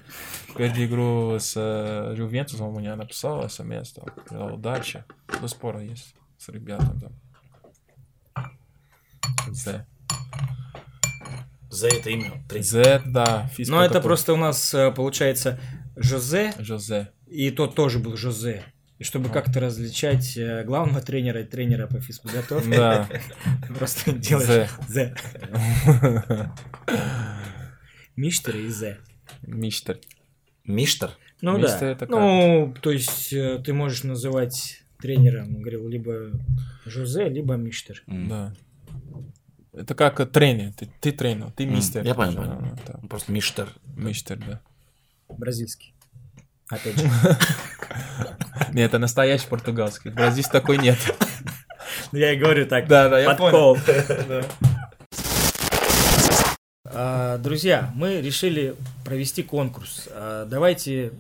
Перед игру с э, Ювентусом он мне написал смс, там, сказал, удачи, до спора есть с ребятами там. Зе. За это имя. Зе, да, физик Ну, это просто у нас э, получается Жозе, Жозе. и тот тоже был Жозе. И чтобы как-то различать э, главного тренера и тренера по физподготовке, Да. просто делаешь Зе. Миштер и Зе. Мистер. Миштер? Ну да. Ну, то есть э, ты можешь называть тренером, говорил, либо Жозе, либо Миштер. Да. Это как тренер. Ты, ты тренер, ты мистер. я понял, Да, понял. Просто Миштер. Мистер, да. Бразильский. Опять же. Нет, это настоящий португальский. Здесь такой нет. Ну, Я и говорю так. Да, да, я подкол. Да. А, Друзья, мы решили провести конкурс. А, Давайте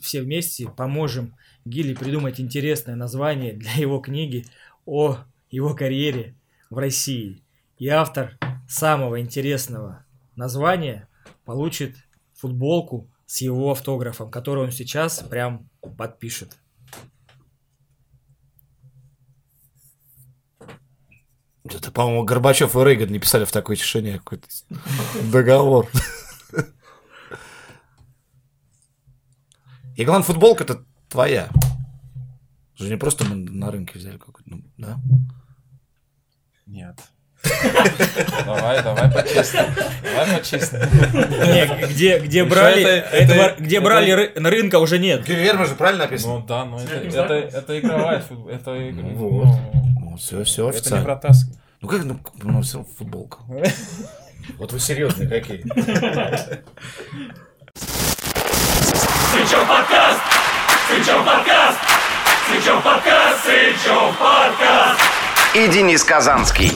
все вместе поможем Гиле придумать интересное название для его книги о его карьере в России. И автор самого интересного названия получит футболку с его автографом, которую он сейчас прям подпишет. Это, по-моему, Горбачев и Рейган не писали в такой тишине какой-то договор. И главное, футболка-то твоя. Же не просто мы на рынке взяли какую-то, ну, да? Нет. Давай, давай по-честному. Давай по-честному. Не, где, где брали, это- этого- это- где это- брали ры- на рынка уже нет. Гильермо же правильно написано? Ну да, но это, С это, этим это, игровая. Это, игр- Вот. Ну, все, все это не официально. вратарский. Ну как, ну, ну все равно футболка. Вот вы серьезные какие. Сычев подкаст! Сычев подкаст! Сычев подкаст! Сычев подкаст! и Денис Казанский.